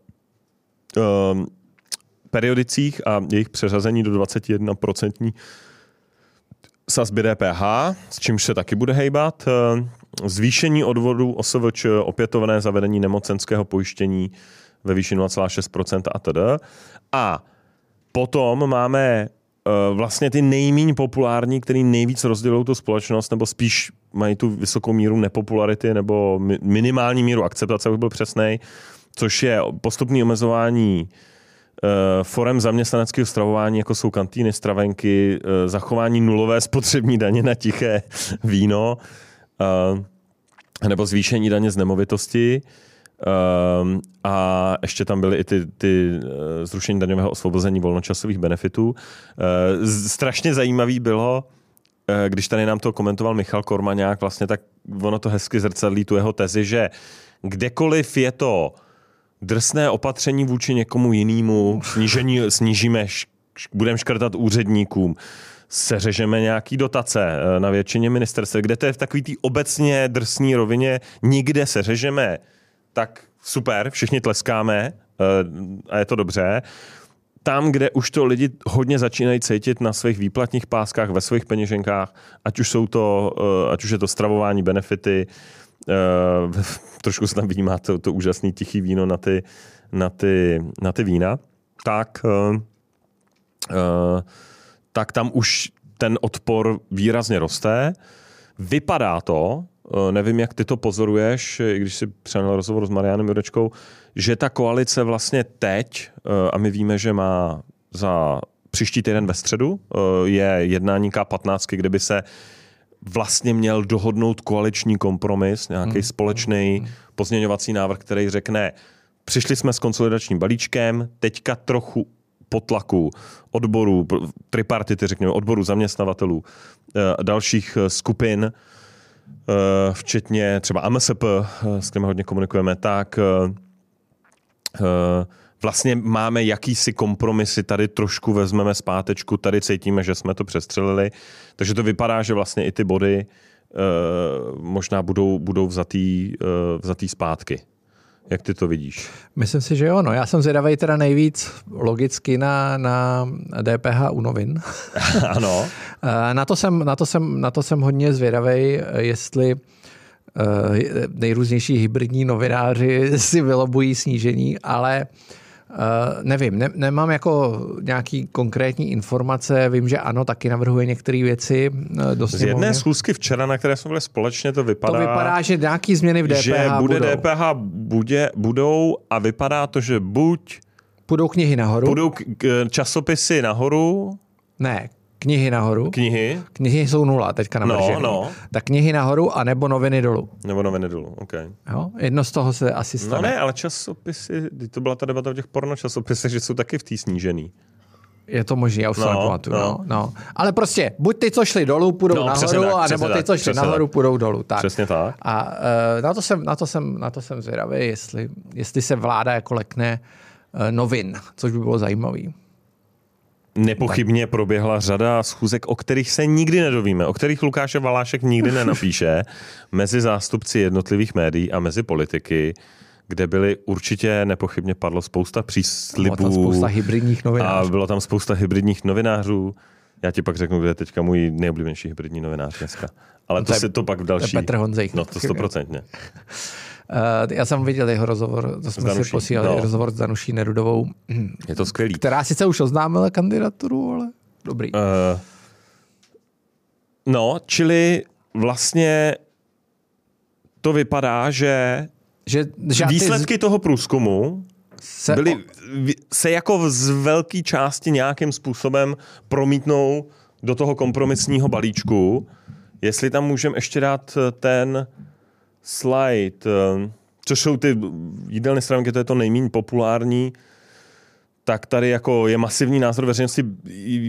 periodicích a jejich přeřazení do 21% sazby DPH, s čímž se taky bude hejbat zvýšení odvodů OSVČ, opětovné zavedení nemocenského pojištění ve výši 0,6% a td. A potom máme uh, vlastně ty nejméně populární, který nejvíc rozdělují tu společnost, nebo spíš mají tu vysokou míru nepopularity nebo mi, minimální míru akceptace, abych byl přesnej, což je postupné omezování forem zaměstnaneckého stravování, jako jsou kantýny, stravenky, uh, zachování nulové spotřební daně na tiché víno, uh, nebo zvýšení daně z nemovitosti. Uh, a ještě tam byly i ty, ty uh, zrušení daňového osvobození volnočasových benefitů. Uh, strašně zajímavý bylo, uh, když tady nám to komentoval Michal Kormaňák, vlastně tak ono to hezky zrcadlí tu jeho tezi, že kdekoliv je to drsné opatření vůči někomu jinému, snížení, snížíme, budeme škrtat úředníkům, seřežeme nějaký dotace eh, na většině ministerstv, kde to je v takový té obecně drsné rovině, nikde seřežeme, tak super, všichni tleskáme eh, a je to dobře. Tam, kde už to lidi hodně začínají cítit na svých výplatních páskách, ve svých peněženkách, ať už jsou to, eh, ať už je to stravování, benefity, trošku se tam vidí, to, to úžasný tichý víno na ty, na ty, na ty vína, tak uh, uh, tak tam už ten odpor výrazně roste. Vypadá to, nevím, jak ty to pozoruješ, i když si přenal rozhovor s Marianem Jurečkou, že ta koalice vlastně teď, a my víme, že má za příští týden ve středu je jednání K15, kde by se vlastně měl dohodnout koaliční kompromis, nějaký hmm. společný pozměňovací návrh, který řekne, přišli jsme s konsolidačním balíčkem, teďka trochu potlaku odborů, tripartity, řekněme, odborů zaměstnavatelů, eh, dalších eh, skupin, eh, včetně třeba AMSP, s kterými hodně komunikujeme, tak vlastně máme jakýsi kompromisy, tady trošku vezmeme zpátečku, tady cítíme, že jsme to přestřelili, takže to vypadá, že vlastně i ty body možná budou, budou vzatý, vzatý zpátky. Jak ty to vidíš? Myslím si, že jo. No, já jsem zvědavý teda nejvíc logicky na, na DPH u novin. ano. Eh, na, to jsem, na, to jsem, na to jsem hodně zvědavý, jestli nejrůznější hybridní novináři si vylobují snížení, ale uh, Uh, nevím, ne, nemám jako nějaký konkrétní informace, vím, že ano, taky navrhuje některé věci uh, do Z jedné schůzky včera, na které jsme byli společně, to vypadá... To vypadá, že nějaký změny v DPH Že bude budou. DPH bude, budou a vypadá to, že buď... Budou knihy nahoru. Budou k, k, časopisy nahoru. Ne, Knihy nahoru. Knihy? Knihy jsou nula teďka na No, no. Tak knihy nahoru a nebo noviny dolů. Nebo noviny dolů, OK. Jo? Jedno z toho se asi stane. No ne, ale časopisy, to byla ta debata o těch porno časopisech, že jsou taky v té snížený. Je to možné, já už no, se nepamatuju. No. No, no. Ale prostě, buď ty, co šli dolů, půjdou no, nahoru, tak, a nebo ty, co šli nahoru, tak. půjdou dolů. Tak. Přesně tak. A uh, na, to jsem, na, to jsem, na to jsem zvědavý, jestli, jestli se vláda jako lekne uh, novin, což by bylo zajímavé. Nepochybně proběhla řada schůzek, o kterých se nikdy nedovíme, o kterých Lukáše Valášek nikdy nenapíše, mezi zástupci jednotlivých médií a mezi politiky, kde byly určitě nepochybně padlo spousta příslibů. Bylo tam spousta hybridních novinářů. A bylo tam spousta hybridních novinářů. Já ti pak řeknu, kde je teďka můj nejoblíbenější hybridní novinář dneska. Ale no to, to je, si to pak v další. To je Petr Honzejch. No to stoprocentně. Uh, já jsem viděl jeho rozhovor, to jsme Danuší, si posílali, no. rozhovor s Danuší Nerudovou. Je to skvělý. Která sice už oznámila kandidaturu, ale dobrý. Uh, no, čili vlastně to vypadá, že, že výsledky z... toho průzkumu se, byly, se jako z velké části nějakým způsobem promítnou do toho kompromisního balíčku. Jestli tam můžeme ještě dát ten slide, eh, což jsou ty jídelné stránky, to je to nejméně populární, tak tady jako je masivní názor veřejnosti.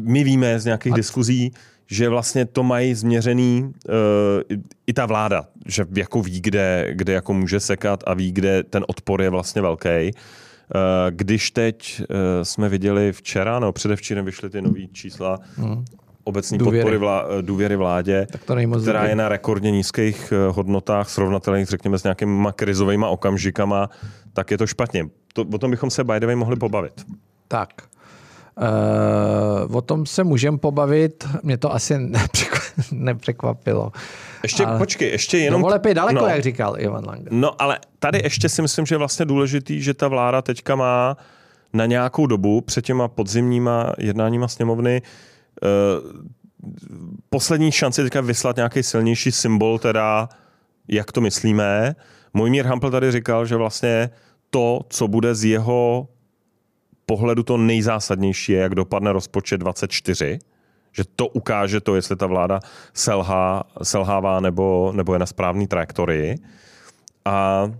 My víme z nějakých A... diskuzí, že vlastně to mají změřený uh, i ta vláda, že jako ví, kde, kde jako může sekat a ví, kde ten odpor je vlastně velký. Uh, když teď uh, jsme viděli včera, no předevčírem vyšly ty nové čísla hmm obecní důvěry. podpory vlá, důvěry vládě, tak to která dobrý. je na rekordně nízkých eh, hodnotách, srovnatelných, řekněme, s nějakými krizovými okamžikama, tak je to špatně. To, o tom bychom se by the way mohli pobavit. Tak. Uh, o tom se můžeme pobavit. Mě to asi nepřekvapilo. Ještě, ale... počkej, ještě jenom... Dovolepě daleko, no, jak říkal Ivan Lang. No, ale tady ještě si myslím, že je vlastně důležitý, že ta vláda teďka má na nějakou dobu před těma podzimníma jednáníma sněmovny Eh, poslední šanci teďka vyslat nějaký silnější symbol, teda jak to myslíme. Mojmír Hampel tady říkal, že vlastně to, co bude z jeho pohledu to nejzásadnější, je, jak dopadne rozpočet 24, že to ukáže to, jestli ta vláda selhá, selhává nebo, nebo je na správné trajektorii. A,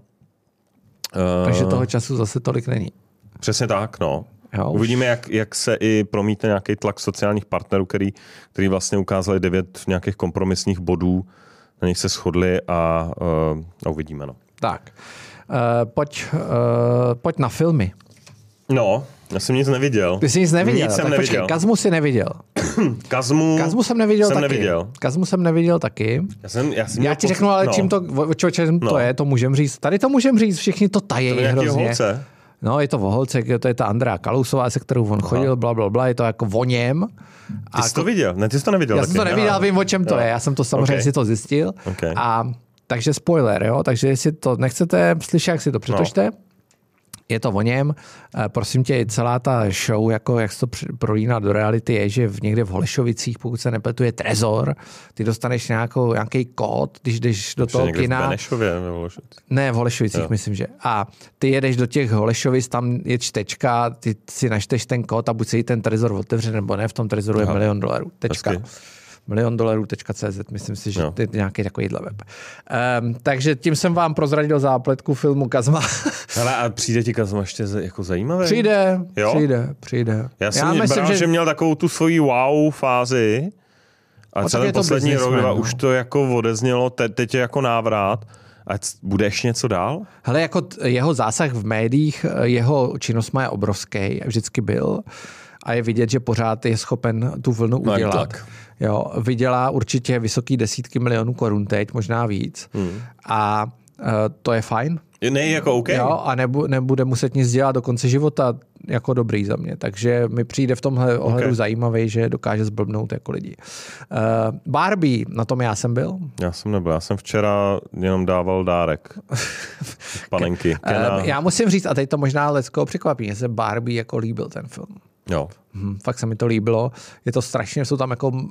Takže toho času zase tolik není. Přesně tak, no. Jo, Uvidíme, jak, jak se i promítne nějaký tlak sociálních partnerů, který, který vlastně ukázali devět nějakých kompromisních bodů, na nich se shodli a, uh, a uvidíme. No. Tak, uh, pojď, uh, pojď na filmy. No, já jsem nic neviděl. Ty jsi nic neviděl. Nic jsem tak neviděl. Počkej, Kazmu si neviděl. Kazmu, Kazmu jsem neviděl jsem taky. Neviděl. Kazmu jsem neviděl taky. Já, jsem, já, jsem já ti řeknu, ale no. čím to, čo, čím no. to je, to můžem říct. Tady to můžem říct, všichni to tají to hrozně. Holce. No, je to o holce, to je ta Andrea Kalusová, se kterou on chodil, bla, bla, bla, je to jako o něm. A ty jsi to viděl? Ne, ty jsi to neviděl. Já jsem to neviděl, vím, o čem to je. Já jsem to samozřejmě okay. si to zjistil. Okay. A takže spoiler, jo? Takže jestli to nechcete slyšet, jak si to přetočte. No. Je to o něm. Eh, Prosím tě, celá ta show, jako jak se to prolíná do reality, je, že v někde v Holešovicích, pokud se nepletu, je trezor, ty dostaneš nějakou, nějaký kód, když jdeš do Ještě toho někde v kina. Benešově, nebo Holešovicích. Ne, v Holešovicích, Jo. myslím, že. A ty jedeš do těch Holešovic, tam je čtečka, ty si našteš ten kód a buď se jí ten trezor otevře, nebo ne, v tom trezoru je Aha. milion dolarů. Tečka. Hezky. Milion dolarů.cz, myslím si, že to je nějaký takovýhle web. Um, takže tím jsem vám prozradil zápletku filmu Kazma. Hele, a přijde ti Kazma ještě jako zajímavý? přijde, Jo? přijde, přijde. Já jsem Já bral, že... že měl takovou tu svoji wow fázi. A celý poslední rok, no. už to jako odeznělo, te, teď je jako návrat. A c- bude ještě něco dál? Hele, jako t- jeho zásah v médiích, eh, jeho činnost má je obrovský, vždycky byl. A je vidět, že pořád je schopen tu vlnu No, udělat. tlak. Jo, vydělá určitě vysoký desítky milionů korun teď, možná víc. Hmm. A uh, to je fajn. Ne, jako OK. Jo, a nebu, nebude muset nic dělat do konce života jako dobrý za mě. Takže mi přijde v tomhle ohledu Ok. okay. zajímavý, že dokáže zblbnout jako lidi. Uh, Barbie, na tom já jsem byl. Já jsem nebyl, já jsem včera jenom dával dárek. Panenky. Kena. Uh, já musím říct, a teď to možná Lecko překvapí, že se Barbie jako líbil ten film. Jo. Hm, fakt se mi to líbilo. Je to strašně, jsou tam jako uh,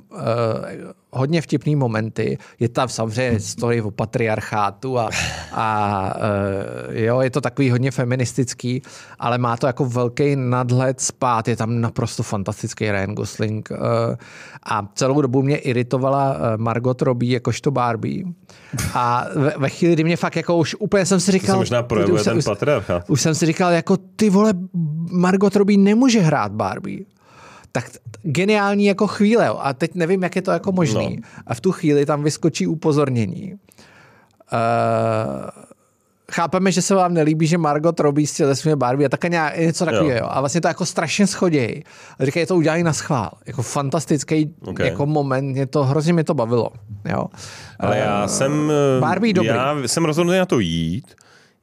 hodně vtipný momenty. Je tam samozřejmě story o patriarchátu a, a uh, jo, je to takový hodně feministický, ale má to jako velký nadhled spát. Je tam naprosto fantastický Ryan Gosling. Uh, a celou dobu mě iritovala Margot Robbie jakožto Barbie. A ve, ve chvíli, kdy mě fakt jako už úplně jsem si To se říkal... možná projevuje už ten už- patriarchát. už jsem si říkal, jako ty vole, Margot Robbie nemůže hrát Barbie. Tak geniální jako chvíle. jo. A teď nevím, jak je to jako možný. No. A v tu chvíli tam vyskočí upozornění. Uh, chápeme, že se vám nelíbí, že Margot Robbie z ve Barbie a také nějak, něco takového. Jo. A vlastně to jako strašně schodějí. A říkají, to udělali na schvál. Jako fantastický Ok. jako moment. Mě to, hrozně mě to bavilo. Jo. Ale já jsem... eh, Barbie dobrý. Já jsem rozhodnutý na to jít.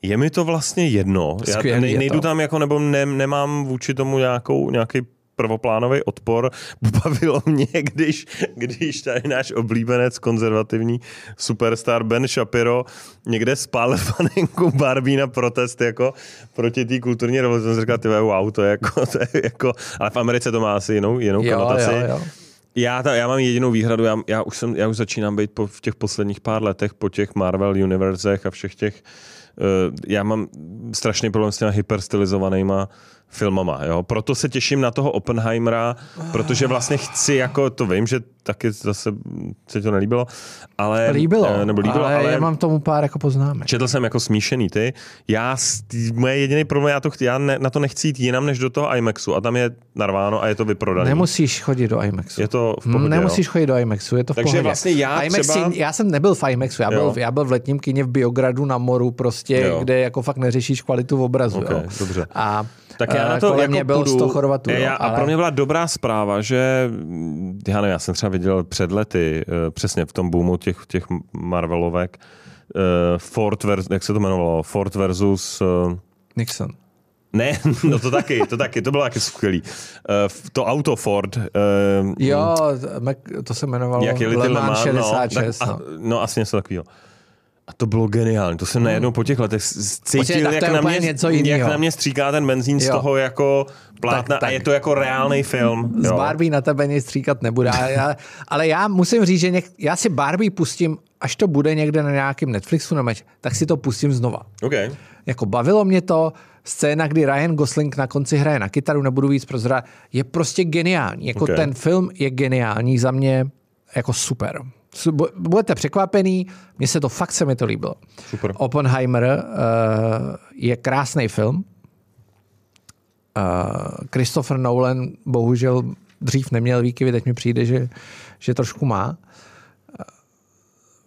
Je mi to vlastně jedno. Já Skvělý je nejdu to. tam jako, nebo ne, nemám vůči tomu nějakou, nějaký prvoplánový odpor. Bavilo mě, když, když tady náš oblíbenec, konzervativní superstar Ben Shapiro někde spál panenku Barbie na protest jako proti té kulturní revoluci. Jsem říkal, ty wow, to je jako, to je jako, ale v Americe to má asi jinou, jinou Jo, konotaci. jo, jo. Já, ta, já mám jedinou výhradu, já, já, už jsem, já už začínám být po, v těch posledních pár letech, po těch Marvel univerzech a všech těch, uh, já mám strašný problém s těma hyperstylizovanýma filmama, jo. Proto se těším na toho Oppenheimera, protože vlastně chci, jako to vím, že taky zase se to nelíbilo, ale... Líbilo, eh, nebo líbilo, ale, ale, já mám tomu pár jako poznámek. Četl jsem jako smíšený ty. Já, moje jediný problém, já, to, chci- já ne, na to nechci jít jinam než do toho IMAXu a tam je narváno a je to vyprodané. Nemusíš chodit do IMAXu. Je to v pohodě, Nemusíš jo? chodit do IMAXu, je to v Takže pohodě. vlastně já IMAX třeba- já jsem nebyl v IMAXu, já byl, Jo. já byl v letním kině v Biogradu na moru, prostě, Jo. kde jako fakt neřešíš kvalitu obrazu. Ok, jo. dobře. A Tak já eh, na to kolem jako mě bylo půjdu, 100 Chorvatů. já, jo, A pro mě byla dobrá zpráva, že mm, já nevím, já jsem třeba viděl před lety, eh, přesně v tom boomu těch, těch Marvelovek, eh, Ford, vers, jak se to jmenovalo, Ford versus... eh, Nixon. Ne, no to taky, to taky, to bylo taky skvělý. Eh, to auto Ford, eh, Jo, Mac- to se jmenovalo jak Le Mans Mans, 66. no, No, a, no asi něco takového. A to bylo geniální. To jsem najednou po těch letech Počkej, cítil, to jak na, mě, něco jak na mě stříká ten benzín z Jo. toho jako plátna Tak, tak. a je to jako reálný film. Z jo. Barbie na tebe nic stříkat nebude. Ale já, ale já musím říct, že něk, já si Barbie pustím, až to bude někde na nějakém Netflixu, nebo tak si to pustím znova. Okay. Jako bavilo mě to, scéna, kdy Ryan Gosling na konci hraje na kytaru, nebudu víc prozrat, je prostě geniální. Jako Ok. ten film je geniální za mě jako super. Budete překvapený, mně se to fakt se mi to líbilo. Super. Oppenheimer uh, je krásný film. Uh, Christopher Nolan bohužel dřív neměl výkyvy, teď mi přijde, že, že trošku má.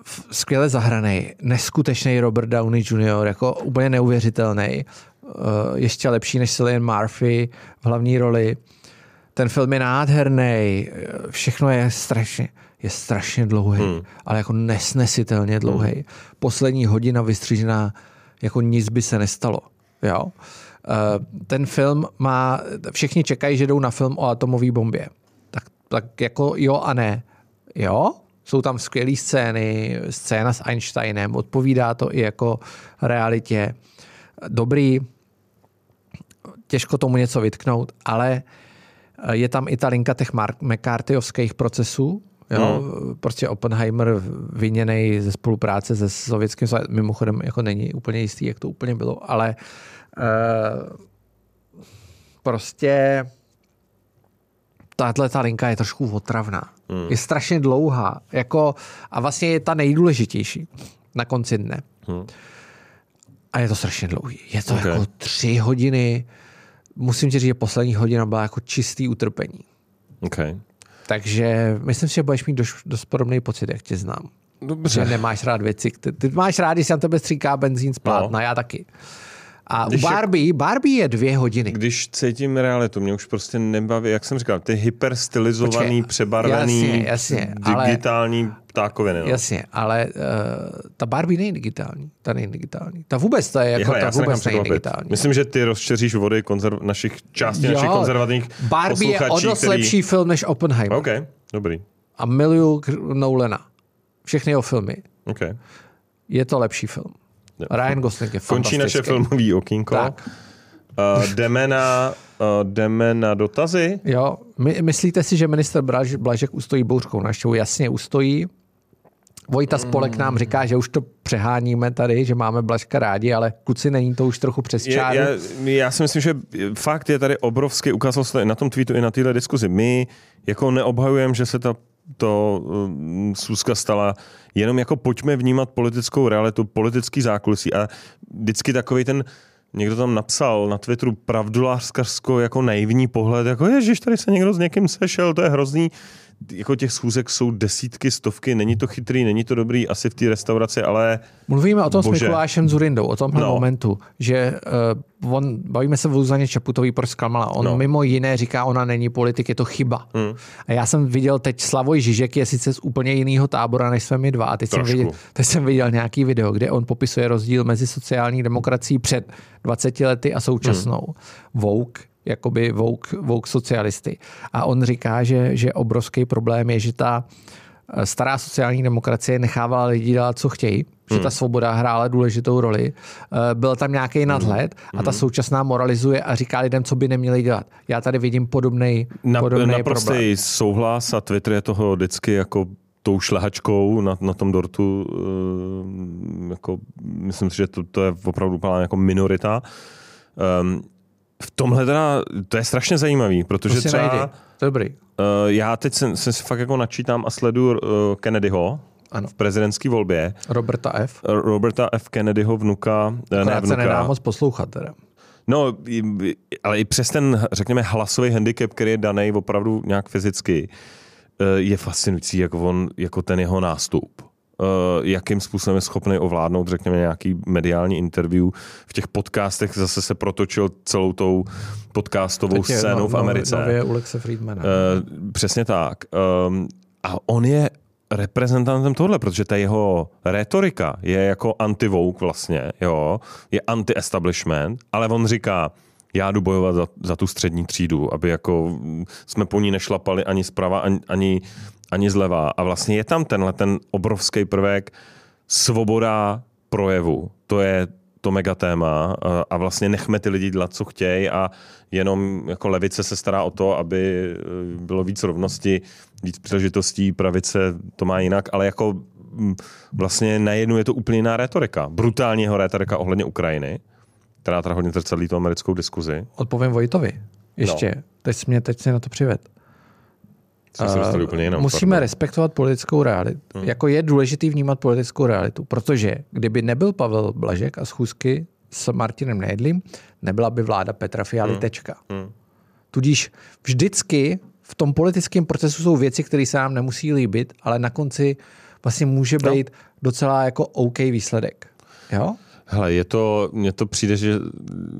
F- Skvěle zahraný, neskutečný Robert Downey Jr., jako úplně neuvěřitelný. Uh, ještě lepší než Cillian Murphy v hlavní roli. Ten film je nádherný, všechno je strašně, je strašně dlouhý, hmm. ale jako nesnesitelně dlouhý. Hmm. Poslední hodina vystřížená, jako nic by se nestalo. Jo? Uh, ten film má, všichni čekají, že jdou na film o atomové bombě. Tak, tak jako jo a ne. Jo, jsou tam skvělé scény, scéna s Einsteinem, odpovídá to i jako realitě. Dobrý, těžko tomu něco vytknout, ale eh, je tam i ta linka těch McCarthyovských procesů, Jo, hmm. Prostě Oppenheimer viněný ze spolupráce se sovětským svazem, mimochodem jako není úplně jistý, jak to úplně bylo, ale uh, prostě tahle ta linka je trošku otravná. Hmm. Je strašně dlouhá. Jako, a vlastně je ta nejdůležitější na konci dne. Hmm. A je to strašně dlouhý. Je to okay. jako tři hodiny. Musím ti říct, že poslední hodina byla jako čistý utrpení. Okay. Takže myslím si, že budeš mít dost, dost podobný pocit, jak tě znám. Dobře. Že nemáš rád věci. Ty, ty máš rád, když se na tebe stříká benzín z plátna, no. já taky. A když u Barbie, jak, Barbie je dvě hodiny. Když cítím realitu, mě už prostě nebaví, jak jsem říkal, ty hyperstylizovaný, Počkej, přebarvený, jasně, jasně, digitální ale, ptákoviny. No. Jasně, ale uh, ta Barbie není digitální. Ta není digitální. Ta vůbec to je jako, Jehle, ta vůbec není digitální. Myslím, že ty rozčeříš vody konzerv, našich částí jo, našich konzervativních Barbie je o dost který... lepší film než Oppenheimer. OK, dobrý. A miluju Nolana. Všechny jeho filmy. Okay. Je to lepší film. Ryan Gosling je Končí naše filmové okýnko. Tak. Uh, jdeme, na, uh, jdeme na dotazy. Jo, My, myslíte si, že minister Blaž, Blažek ustojí bouřkou naštěvu? Jasně ustojí. Vojta Spolek nám říká, že už to přeháníme tady, že máme Blažka rádi, ale kluci není to už trochu přes čáru. Já, já si myslím, že fakt je tady obrovský, ukázal se na tom tweetu i na téhle diskuzi. My jako neobhajujeme, že se ta to um, Suska stala, jenom jako pojďme vnímat politickou realitu, politický zákulisí. A vždycky takový ten Někdo tam napsal na Twitteru pravdulářskarsko jako naivní pohled, jako ježiš, tady se někdo s někým sešel, to je hrozný jako těch schůzek jsou desítky, stovky, není to chytrý, není to dobrý asi v té restauraci, ale... Mluvíme o tom bože. s Mikulášem Zurindou, o tomhle no. momentu, že uh, on, bavíme se o Zuzaně Čaputový pro Skalmala, on no. mimo jiné říká, ona není politik, je to chyba. Hmm. A já jsem viděl teď Slavoj Žižek je sice z úplně jiného tábora, než jsme my dva, a teď jsem, viděl, teď jsem viděl nějaký video, kde on popisuje rozdíl mezi sociální demokracií před 20 lety a současnou. Hmm. Vouk jakoby vouk, vouk socialisty. A on říká, že, že obrovský problém je, že ta eh, stará sociální demokracie nechávala lidi dělat, co chtějí, že ta hmm. svoboda hrála důležitou roli. Eh, byl tam nějaký hmm. nadhled a ta hmm. současná moralizuje a říká lidem, co by neměli dělat. Já tady vidím podobný Na, problém. souhlas a Twitter je toho vždycky jako tou šlehačkou na, na tom dortu, uh, jako, myslím si, že to, to je opravdu jako minorita. Um, v tomhle teda, to je strašně zajímavý, protože to třeba... Najdi. Dobrý. Uh, já teď jsem, jsem si fakt jako načítám a sleduju uh, Kennedyho, ano. v prezidentské volbě. Roberta F. Roberta F. Kennedyho vnuka. Akorát ne, vnuka. se nedá moc poslouchat teda. No, ale i přes ten, řekněme, hlasový handicap, který je daný opravdu nějak fyzicky, je fascinující, jako, on, jako ten jeho nástup. Eh, jakým způsobem je schopný ovládnout, řekněme, nějaký mediální interview. V těch podcastech zase se protočil celou tou podcastovou scénou no, v Americe. Nově u Lexe Friedmana. Uh, přesně tak. Um, a on je reprezentantem tohle, protože ta jeho retorika je jako anti vlastně, jo, je anti-establishment, ale on říká, já jdu bojovat za, za tu střední třídu, aby jako jsme po ní nešlapali ani zprava, ani, ani ani zleva. A vlastně je tam tenhle ten obrovský prvek svoboda projevu. To je to mega téma a vlastně nechme ty lidi dělat, co chtějí a jenom jako levice se stará o to, aby eh, bylo víc rovnosti, víc příležitostí, pravice to má jinak, ale jako mm, vlastně najednou je to úplně jiná retorika. Brutální jeho retorika ohledně Ukrajiny, která teda hodně zrcadlí tu americkou diskuzi. Odpovím Vojtovi. Ještě. No. Teď mě teď si na to přived. Uh, úplně jinam, musíme pardon. respektovat politickou realitu. Hmm. Jako je důležitý vnímat politickou realitu, protože kdyby nebyl Pavel Blažek a schůzky s Martinem Nejedlím, nebyla by vláda Petra Fialy hmm. tečka. Hmm. Tudíž vždycky v tom politickém procesu jsou věci, které se nám nemusí líbit, ale na konci vlastně může no. být no. docela jako OK výsledek. Jo? Hele, je to, mně to přijde, že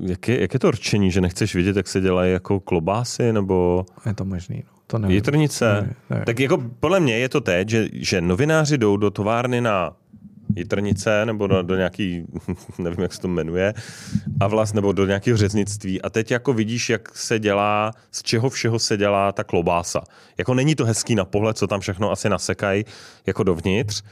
jak je, jak je to rčení, že nechceš vidět, jak se dělají jako klobásy, nebo... Je to možný, no. To nevím. Jitrnice. Nevím, nevím. Tak jako podle mě je to teď, že, že novináři jdou do továrny na jitrnice nebo do, do nějaký, nevím, jak se to jmenuje, a vlast, nebo do nějakého řeznictví a teď jako vidíš, jak se dělá, z čeho všeho se dělá ta klobása. Jako není to hezký na pohled, co tam všechno asi nasekají jako dovnitř,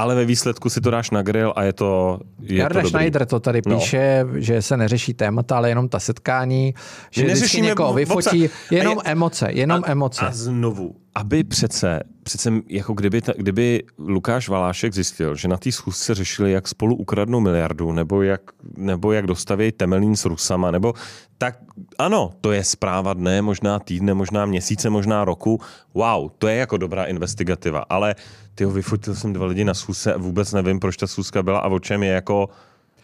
ale ve výsledku si to dáš na grill a je to, je Jarda to. Schneider to tady No. píše, že se neřeší témata, ale jenom ta setkání, že vždycky někoho obsah. vyfotí, jenom A je- emoce, jenom a, emoce. A znovu, aby přece, přece jako kdyby, ta, kdyby Lukáš Valášek zjistil, že na té schůzce řešili, jak spolu ukradnou miliardu, nebo jak, nebo jak dostavějí Temelín s Rusama, nebo tak ano, to je zpráva dne, možná týdne, možná měsíce, možná roku. Wow, to je jako dobrá investigativa, ale ty vyfotil jsem dva lidi na schůzce a vůbec nevím, proč ta schůzka byla a o čem je jako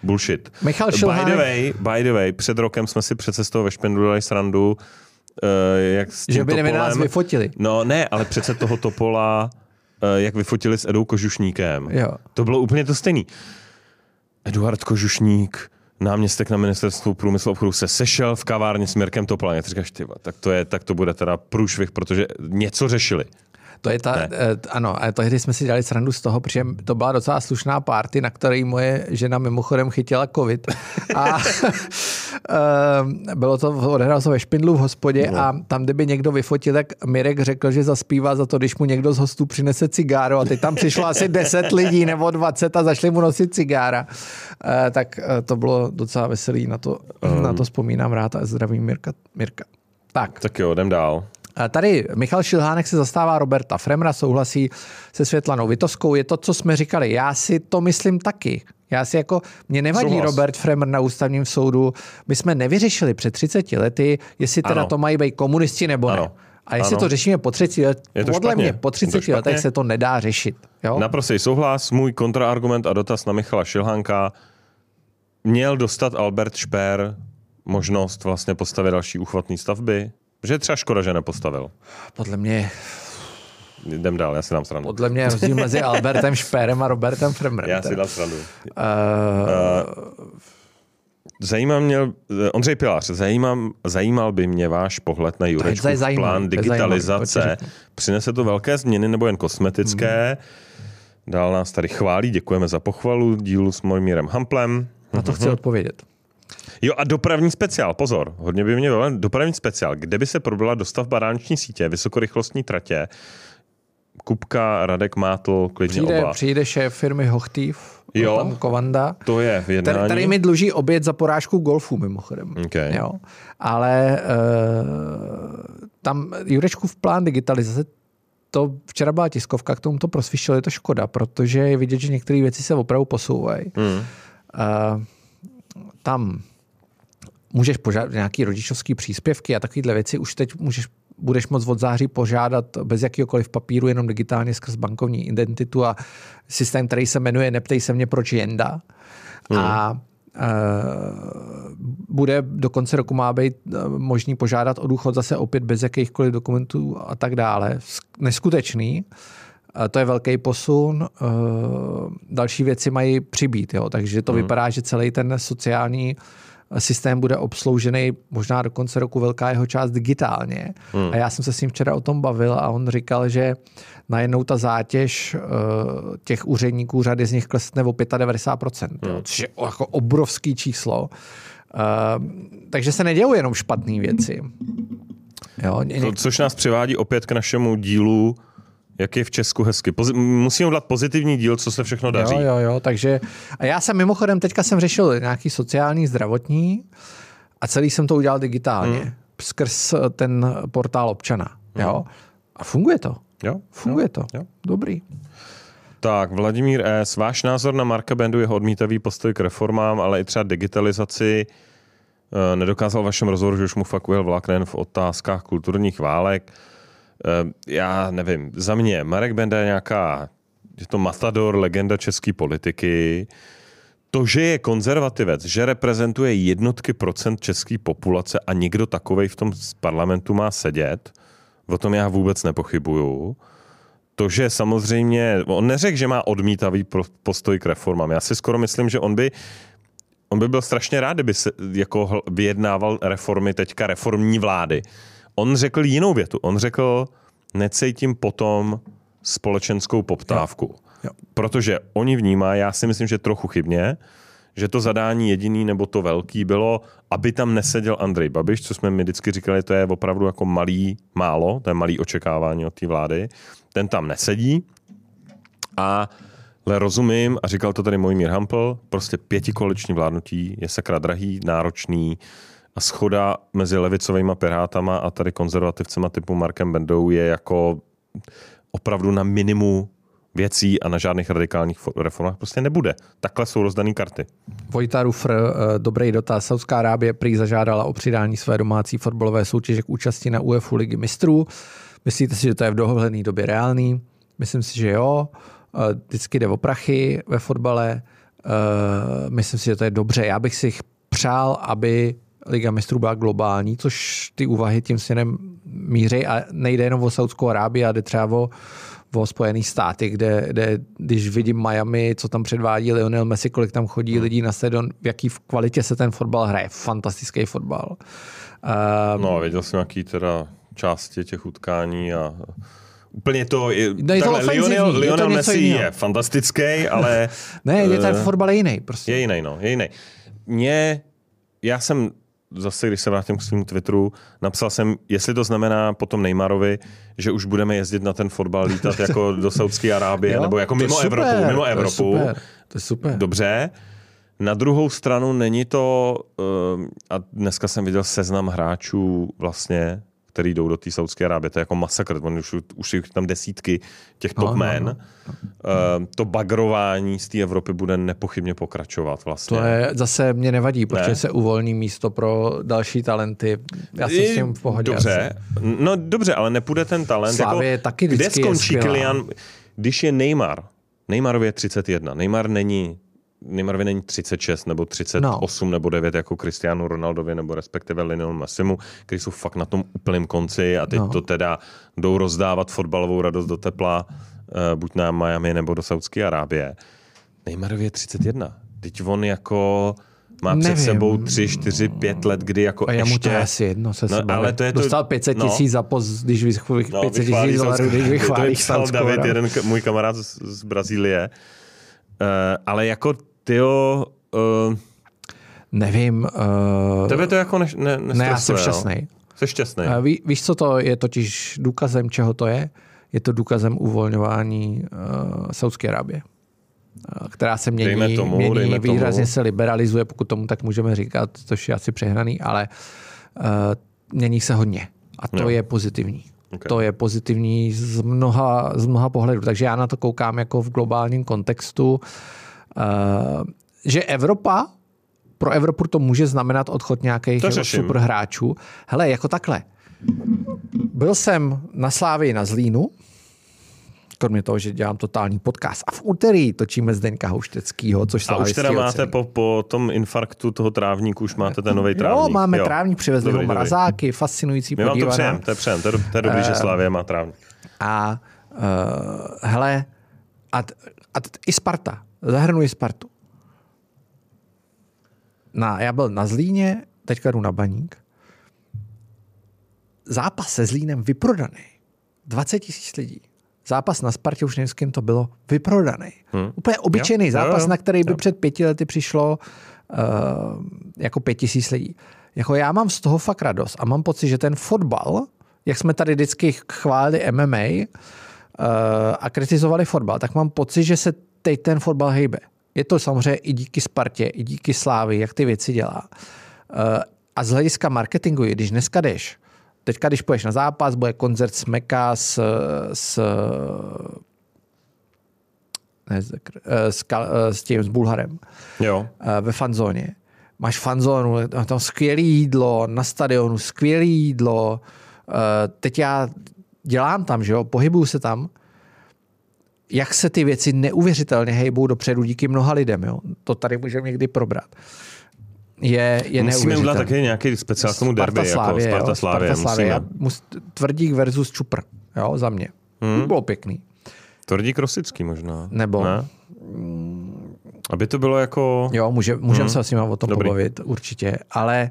bullshit. Michal by the, way, by the way, před rokem jsme si přece z toho ve Špendlu dali srandu, uh, jak s že by by nás Topolem- vyfotili. No ne, ale přece toho Topola, eh, jak vyfotili s Edou Kožušníkem. Jo. To bylo úplně to stejný. Eduard Kožušník, náměstek na ministerstvu průmyslu a obchodu, se sešel v kavárně s Mirkem Topolem. Já říkáš, tak to, je, tak to bude teda průšvih, protože něco řešili. To je ta, Ne. eh, ano, a tehdy jsme si dělali srandu z toho, protože to byla docela slušná party, na které moje žena mimochodem chytila covid. A eh, bylo to, odehrál se ve Špindlu v hospodě No. a tam, kdyby někdo vyfotil, tak Mirek řekl, že zaspívá za to, když mu někdo z hostů přinese cigáro a teď tam přišlo asi 10 lidí nebo 20 a zašli mu nosit cigára. Eh, tak to bylo docela veselý, na to, Ehm. na to vzpomínám rád a zdravím Mirka. Mirka. Tak. Tak jo, jdem dál. Tady Michal Šilhánek se zastává Roberta Fremra, souhlasí se Světlanou Vitovskou. Je to, co jsme říkali. Já si to myslím taky. Já si jako, mě nevadí Souhlas. Robert Fremr na ústavním soudu. My jsme nevyřešili před 30 lety, jestli teda Ano. to mají být komunisti nebo ne. Ano. A jestli Ano. to řešíme po 30 let, Je to podle špatně. mě po Je to 30 špatně. letech se to nedá řešit. Jo? Naprostý souhlas, můj kontraargument a dotaz na Michala Šilhánka. Měl dostat Albert Šper možnost vlastně postavit další uchvatné stavby? Že je třeba škoda, že nepostavil. Podle mě, Jdem dál, já si dám srandu. podle mě je rozdíl mezi Albertem Špérem a Robertem Fremrem. Já si dám srandu. Uh, Zajímá mě, Ondřej Pilář, zajímám, zajímal by mě váš pohled na Jurečkův To je zajímavý, plán to je zajímavý, digitalizace. si Přinese to velké změny nebo jen kosmetické? Dál nás tady chválí, děkujeme za pochvalu dílu s Mojmírem Hamplem. na to chci odpovědět. Jo a dopravní speciál, pozor, hodně by mě bylo, dopravní speciál, kde by se probila dostavba dálniční sítě, vysokorychlostní tratě, Kupka, Radek Mátl, klidně Přijde, oba. přijde šéf firmy Hochtief, Jo. pan Kovanda. To je v jednání. Tady, tady mi dluží oběd za porážku golfu, mimochodem. Okay. Jo. Ale uh, tam Jurečkův plán digitalizace, to včera byla tiskovka, k tomu to prosvištělo, je to škoda, protože je vidět, že některé věci se opravdu posouvají. Hmm. Uh, tam můžeš požádat nějaký rodičovský příspěvky a takovéhle věci už teď můžeš budeš moc od září požádat bez jakýkoliv papíru, jenom digitálně skrz bankovní identitu a systém, který se jmenuje Neptej se mě, proč jenda. Hmm. A e, bude do konce roku má být e, možný požádat o důchod zase opět bez jakýchkoliv dokumentů a tak dále. Sk- Neskutečný. E, To je velký posun. Další věci mají přibít, jo? takže to hmm. vypadá, že celý ten sociální systém bude obsloužený možná do konce roku velká jeho část digitálně. Hmm. A já jsem se s ním včera o tom bavil a on říkal, že najednou ta zátěž uh, těch úředníků řady z nich klesne o 95%, hmm. jo, což je jako obrovský číslo. Uh, takže se nedějou jenom špatné věci. Jo, ně- To, což nás přivádí opět k našemu dílu, jak je v Česku hezky. Pozi- musíme udělat pozitivní díl, co se všechno daří. Jo, jo, jo, takže a já jsem mimochodem, teďka jsem řešil nějaký sociální, zdravotní a celý jsem to udělal digitálně, hmm. skrz ten portál občana, jo. A funguje to, Jo? funguje to, jo. dobrý. Tak, Vladimír S. Váš názor na Marka Bendu, jeho odmítavý postoj k reformám, ale i třeba digitalizaci, eh, nedokázal v vašem rozhovoru, že už mu fakt ujel vlak nejen v otázkách kulturních válek. Eh, Já nevím, za mě Marek Benda je nějaká, je to matador, legenda české politiky. To, že je konzervativec, že reprezentuje jednotky procent české populace a nikdo takovej v tom parlamentu má sedět, o tom já vůbec nepochybuju. To, že samozřejmě, on neřekl, že má odmítavý postoj k reformám. Já si skoro myslím, že on by, on by byl strašně rád, kdyby se jako vyjednával reformy teďka reformní vlády. On řekl jinou větu. On řekl, necítím potom společenskou poptávku. Jo. Protože oni vnímá, já si myslím, že trochu chybně, že to zadání jediný nebo to velký bylo, aby tam neseděl Andrej Babiš, co jsme mi vždycky říkali, to je opravdu jako malý málo, to je malý očekávání od té vlády. Ten tam nesedí a Ale rozumím, a říkal to tady Mojmír Hampel, prostě pětikoaliční vládnutí je sakra drahý, náročný a schoda mezi levicovými pirátama a tady konzervativcema typu Markem Bendou je jako opravdu na minimu věcí a na žádných radikálních reformách prostě nebude. Takhle jsou rozdané karty. Vojta Rufr, eh, dobrý dotaz. Saudská Arábie prý zažádala o přidání své domácí fotbalové soutěže k účasti na UEFA ligy mistrů. Myslíte si, že to je v dohledné době reálný? Myslím si, že jo. Eh, vždycky jde o prachy ve fotbale. Eh, myslím si, že to je dobře. Já bych si přál, aby Liga mistrů byla globální, což ty úvahy tím směrem míří a nejde jenom o Saudskou Arábii, a jde třeba o, o Spojené státy, kde, kde, když vidím Miami, co tam předvádí Lionel Messi, kolik tam chodí hmm. lidí na stadion, v jaký v kvalitě se ten fotbal hraje. Fantastický fotbal. Um, no a viděl jsem nějaký teda části těch utkání a Úplně to je, no je takhle, to Lionel, Lionel je to Messi jiného. je fantastický, ale... ne, je ten fotbal je jiný prostě. Je jiný, no, je jiný. Mě, já jsem zase, když se vrátím k svým Twitteru, napsal jsem, jestli to znamená potom Neymarovi, že už budeme jezdit na ten fotbal, lítat jako do Saudské Arábie, jo, nebo jako mimo super, Evropu. Mimo Evropu. To je super. To je super. Dobře. Na druhou stranu není to, uh, a dneska jsem viděl seznam hráčů vlastně který jdou do té Saudské Arábie. To je jako masakr. On už, už jsou tam desítky těch top no, men. No, no. Uh, to bagrování z té Evropy bude nepochybně pokračovat vlastně. To je, zase mě nevadí, protože ne. se uvolní místo pro další talenty. Já jsem s tím v pohodě. Dobře, asi. no dobře, ale nepůjde ten talent. jako, je taky kde skončí Kylian, když je Neymar? Neymarově je 31. Neymar není Neymarovi není 36 nebo 38 no. nebo 9 jako Cristiano Ronaldovi nebo respektive Lionel Massimu, kteří jsou fakt na tom úplném konci a teď no. to teda jdou rozdávat fotbalovou radost do tepla, uh, buď na Miami nebo do Saudské Arábie. Neymarovi je 31. Teď on jako má Nevím. před sebou 3, 4, 5 let, kdy jako a ještě... mu to je asi jedno se no, ale to je to... Dostal 500 no. tisíc no. za poz, když vychválí, no, 500 tisíc dolarů, když vychválíš To David, jeden můj kamarád z, z Brazílie. Uh, ale jako Tyjo, uh, Nevím. Uh, tebe to jako ne, ne, ne já jsem šťastný. Jsi šťastný. Uh, ví, víš, co to je totiž důkazem, čeho to je? Je to důkazem uvolňování uh, Saudské Arábie která se mění, tomu, mění výrazně tomu. se liberalizuje, pokud tomu tak můžeme říkat, což je asi přehnaný, ale uh, mění se hodně. A to no. je pozitivní. Okay. To je pozitivní z mnoha, z mnoha pohledů. Takže já na to koukám jako v globálním kontextu. Eh, že Evropa, pro Evropu to může znamenat odchod nějakých super hráčů. Hele, jako takhle. Byl jsem na Slávii na Zlínu, kromě toho, že dělám totální podcast. A v úterý točíme Zdeňka Houšteckýho, což A už teda máte po, po tom infarktu toho trávníku, už máte ten nový trávník. Jo, máme jo. trávník, přivezli ho mrazáky, fascinující My vám to přejem, to je přejem, to je, to je dobrý, uh, že Slávě má trávník. A uh, hele, a, a i Sparta, Zahrnuji Spartu. Na, já byl na Zlíně, teďka jdu na Baník. Zápas se Zlínem vyprodaný. 20 tisíc lidí. Zápas na Spartě, už nevím, s kým to bylo, vyprodaný. Hmm. Úplně obyčejný jo, zápas, jo, jo, na který by jo. před pěti lety přišlo uh, jako pět tisíc lidí. Jako já mám z toho fakt radost a mám pocit, že ten fotbal, jak jsme tady vždycky chválili MMA uh, eh, a kritizovali fotbal, tak mám pocit, že se teď ten fotbal hejbe. Je to samozřejmě i díky Spartě, i díky Slávy, jak ty věci dělá. Eh, a z hlediska marketingu, když dneska jdeš, teďka když půjdeš na zápas, bude koncert Smeka s, s ne, s, s, s tím, s Bulharem jo. Eh, ve fanzóně. Máš fanzónu, tam skvělé jídlo, na stadionu skvělé jídlo. Eh, teď já dělám tam, že jo, pohybuju se tam jak se ty věci neuvěřitelně hejbou dopředu díky mnoha lidem. Jo? To tady můžeme někdy probrat. Je, je Musíme udělat taky nějaký speciál k tomu derby, Slávě, jako Sparta Slávě. Sparta Slávě. Mus, tvrdík versus Čupr, jo, za mě. Hmm. To bylo pěkný. Tvrdík Rosický možná. Nebo... Ne? Aby to bylo jako... Jo, může, můžeme hmm. se s nimi o tom Dobrý. pobavit, určitě. Ale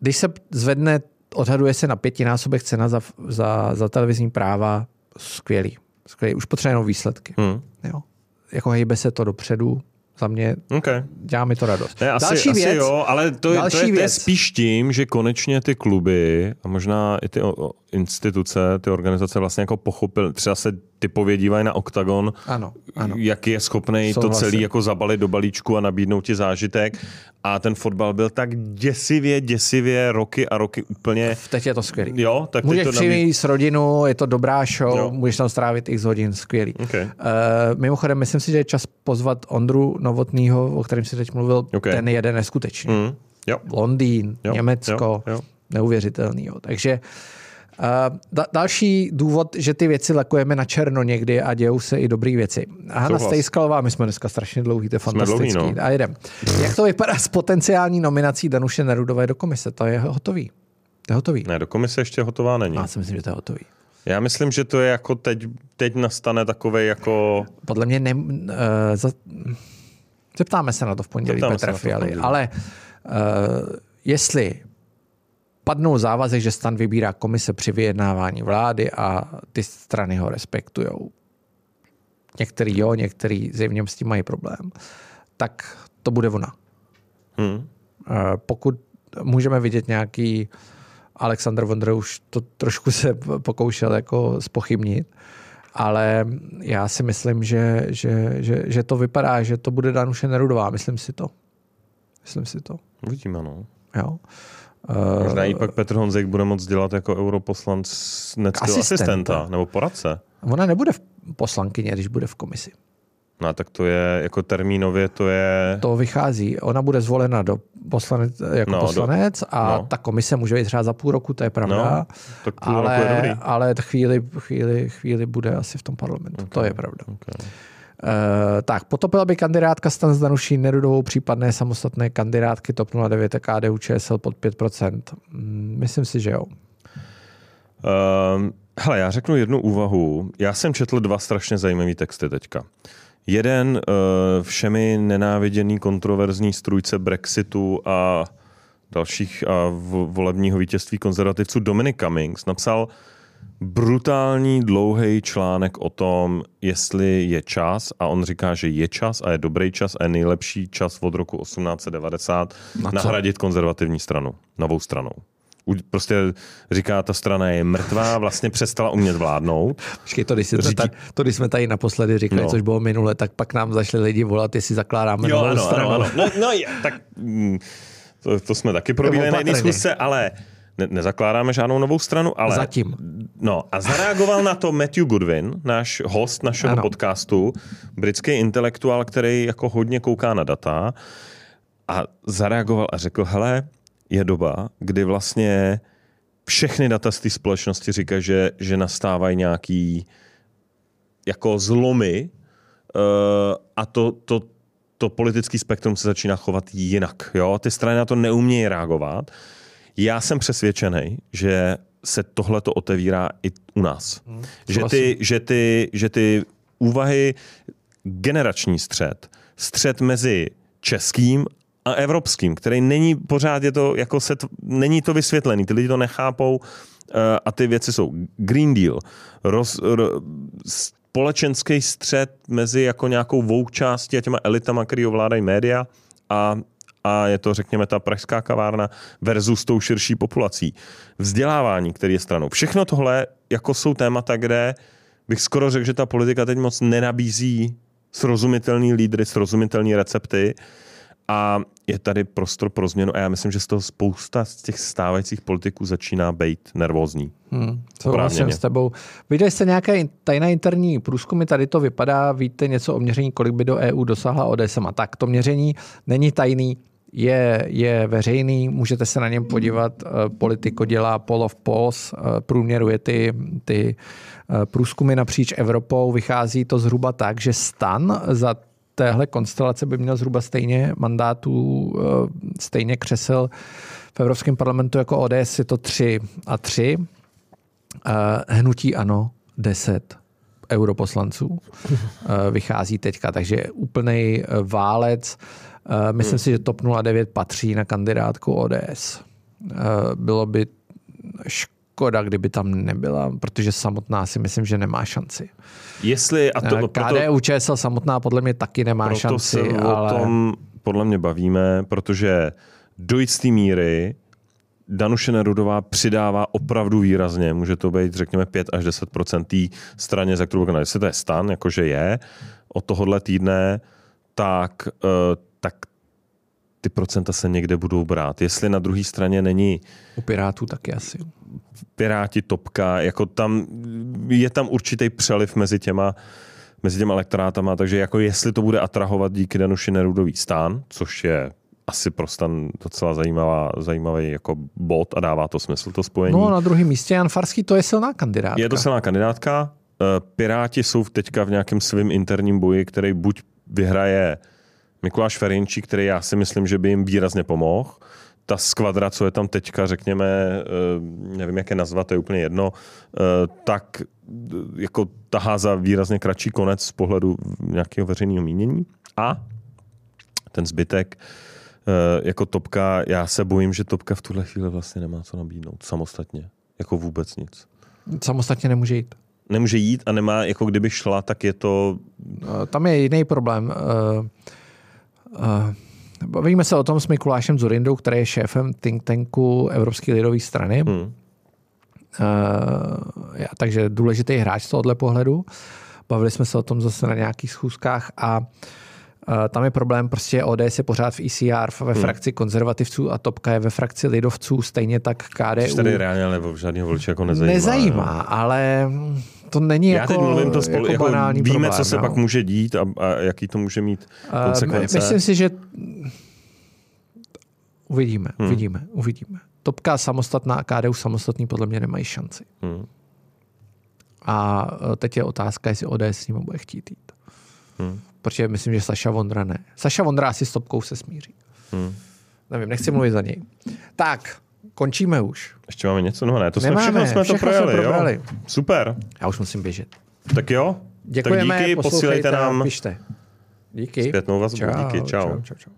když se zvedne, odhaduje se na pětinásobek cena za, za, za televizní práva, skvělý skvělý. Už potřebujeme výsledky. Hmm. Jo. Jako hejbe se to dopředu, za mě okay. dělá mi to radost. Ne, asi, další věc, asi jo, ale to, je, to, je, to je spíš tím, že konečně ty kluby a možná i ty instituce, ty organizace vlastně jako pochopily, třeba se typově dívají na OKTAGON, Ano, ano. jak je schopný to celý jako zabalit do balíčku a nabídnout ti zážitek. A ten fotbal byl tak děsivě, děsivě roky a roky úplně... Teď je to skvělý. Jo, tak Můžeš to nabí... přijít rodinu, je to dobrá show, Jo. můžeš tam strávit x hodin, skvělý. Okay. Uh, mimochodem, myslím si, že je čas pozvat Ondru Novotnýho, o kterém si teď mluvil, Ok. ten jede neskutečně. Mm. Jo. Londýn, Jo, Německo, jo, jo. neuvěřitelný. Jo. Takže uh, da- další důvod, že ty věci lakujeme na černo někdy a dějou se i dobré věci. Hanna. Stejskalová, my jsme dneska strašně dlouhý, to je fantastický. dlouhý, no. A jedem. Jak to vypadá s potenciální nominací Danuše Nerudové do komise? To je hotový. To je hotový. Ne, do komise ještě hotová není. Já si myslím, že to je hotový. Já myslím, že to je jako teď, teď nastane takový jako... Podle mě ne, uh, za, zeptáme se na to v pondělí Zeptáme Petra Fialy, ale uh, jestli padnou závazek, že stan vybírá komise při vyjednávání vlády a ty strany ho respektujou. Některý jo, některý zjevně s tím mají problém. Tak to bude ona. Hm. Eh, Pokud můžeme vidět nějaký Alexander Vondra už to trošku se pokoušel jako spochybnit, ale já si myslím, že, že, že, že to vypadá, že to bude Danuše Nerudová. Myslím si to. Myslím si to. Uvidíme, no. Jo. Možná Eh, i pak Petr Honzek bude moc dělat jako europoslanceckého Asistenta. asistenta nebo poradce. Ona nebude v poslankyně, když bude v komisi. No tak to je jako termínově, to je... To vychází. Ona bude zvolena do poslanec, jako No, no, do- poslanec a no. ta komise může být třeba za půl roku, to je pravda. No, tak půl roku je dobrý. ale, ale chvíli, chvíli, chvíli bude asi v tom parlamentu. Okay. To je pravda. Okay. Uh, tak, potopila by kandidátka stan s Danuší Nerudovou případné samostatné kandidátky TOP 09 a KDU ČSL pod 5%. Mm, myslím si, že jo. Um, hele, já řeknu jednu úvahu. Já jsem četl dva strašně zajímavé texty teďka. Jeden uh, všemi nenáviděný kontroverzní strůjce Brexitu a dalších a vo- volebního vítězství konzervativců Dominic Cummings napsal brutální dlouhý článek o tom, jestli je čas a on říká, že je čas a je dobrý čas a je nejlepší čas od roku 1890 Na co? nahradit konzervativní stranu, novou stranou. Prostě říká, ta strana je mrtvá, vlastně přestala umět vládnout. Počkej, to když, jsme Řídí- tady, to, když jsme tady naposledy říkali, No. no. což bylo minule, tak pak nám zašli lidi volat, jestli zakládáme novou stranu. No, no je, tak mm, to, to jsme taky probírali na zkusce, ale ne, nezakládáme žádnou novou stranu, ale... Zatím. No a zareagoval na to Matthew Goodwin, náš host našeho ano. Podcastu, britský intelektuál, který jako hodně kouká na data a zareagoval a řekl, hele, je doba, kdy vlastně všechny data z té společnosti říkají, že, že nastávají nějaký jako zlomy uh, a to, to, to politický spektrum se začíná chovat jinak. Jo? Ty strany na to neumějí reagovat. Já jsem přesvědčený, že se tohle to otevírá i u nás. Hmm, že, ty, že, ty, že ty úvahy, generační střed, střed mezi českým a evropským, který není pořád, je to, jako se, není to vysvětlený, ty lidi to nechápou uh, a ty věci jsou Green Deal, roz, ro, společenský střed mezi jako nějakou vouk částí a těma elitama, který ovládají média a, a je to, řekněme, ta pražská kavárna versus tou širší populací. Vzdělávání, který je stranou. Všechno tohle jako jsou témata, kde bych skoro řekl, že ta politika teď moc nenabízí srozumitelný lídry, srozumitelné recepty a je tady prostor pro změnu a já myslím, že z toho spousta z těch stávajících politiků začíná být nervózní. Hmm, souhlasím s tebou. Viděli jste nějaké tajné interní průzkumy, tady to vypadá, víte něco o měření, kolik by do EU dosáhla ODSM. A tak to měření není tajný, je, je veřejný, můžete se na něm podívat. Eh, Politico dělá poll of polls, eh, průměruje ty, ty eh, průzkumy napříč Evropou. Vychází to zhruba tak, že stan za téhle konstelace by měl zhruba stejně mandátů, stejně křesel v Evropském parlamentu jako ODS, je to 3 a 3. Eh, Hnutí ano, 10 europoslanců vychází teďka, takže úplný válec. Eh, Myslím si, že TOP 09 patří na kandidátku ODS. Eh, Bylo by škoda, kdyby tam nebyla, protože samotná si myslím, že nemá šanci. Jestli, a to, proto, KDU ČSL samotná podle mě taky nemá proto šanci, se ale... o tom podle mě bavíme, protože do jisté míry Danuše Nerudová přidává opravdu výrazně. Může to být, řekněme, 5 až 10 té straně, za kterou Jestli to je stan, jakože je, od tohohle týdne, tak, tak ty procenta se někde budou brát. Jestli na druhé straně není... U Pirátů taky asi. Piráti, topka, jako tam, je tam určitý přeliv mezi těma, mezi těma elektorátama, takže jako jestli to bude atrahovat díky Danuši Nerudový stán, což je asi prostě docela zajímavá, zajímavý jako bod a dává to smysl to spojení. No na druhém místě Jan Farský, to je silná kandidátka. Je to silná kandidátka. Eh, Piráti jsou teďka v nějakém svém interním boji, který buď vyhraje Mikuláš Ferinčí, který já si myslím, že by jim výrazně pomohl. Ta skvadra, co je tam teďka, řekněme, eh, nevím, jak je nazvat, to je úplně jedno, eh, tak jako tahá za výrazně kratší konec z pohledu nějakého veřejného mínění. A ten zbytek, jako topka, já se bojím, že topka v tuhle chvíli vlastně nemá co nabídnout samostatně. Jako vůbec nic. Samostatně nemůže jít nemůže jít a nemá, jako kdyby šla, tak je to... Eh, tam je jiný problém. Uh, bavíme se o tom s Mikulášem Zurindou, který je šéfem think tanku Evropské lidové strany. Hmm. Uh, takže důležitý hráč z tohohle pohledu. Bavili jsme se o tom zase na nějakých schůzkách a uh, tam je problém, prostě ODS je pořád v ECR ve hmm. frakci konzervativců a Topka je ve frakci lidovců, stejně tak KDU. tady reálně ale žádného voliče jako nezajímá. Nezajímá, jo. ale to není Já jako, teď mluvím to spolu, jako, jako banální víme, problém, co se no. pak může dít a, a jaký to může mít konsekvence. Myslím si, že uvidíme, hmm. uvidíme, uvidíme. Topka samostatná a KDU samostatný podle mě nemají šanci. Hmm. A e, teď je otázka, jestli ODS s ním bude chtít jít. Hmm. Protože myslím, že Saša Vondra ne. Saša Vondra asi s Topkou se smíří. Hmm. Nevím, nechci mluvit za něj. Tak, končíme už. Ještě máme něco? No ne, to jsme Nemáme, všechno jsme to projeli, jsme probrali. jo. Super. Já už musím běžet. Tak jo. Děkujeme, tak díky, posílejte nám Pište. Díky. zpětnou vazbu. Čau, díky, čau. čau, čau, čau.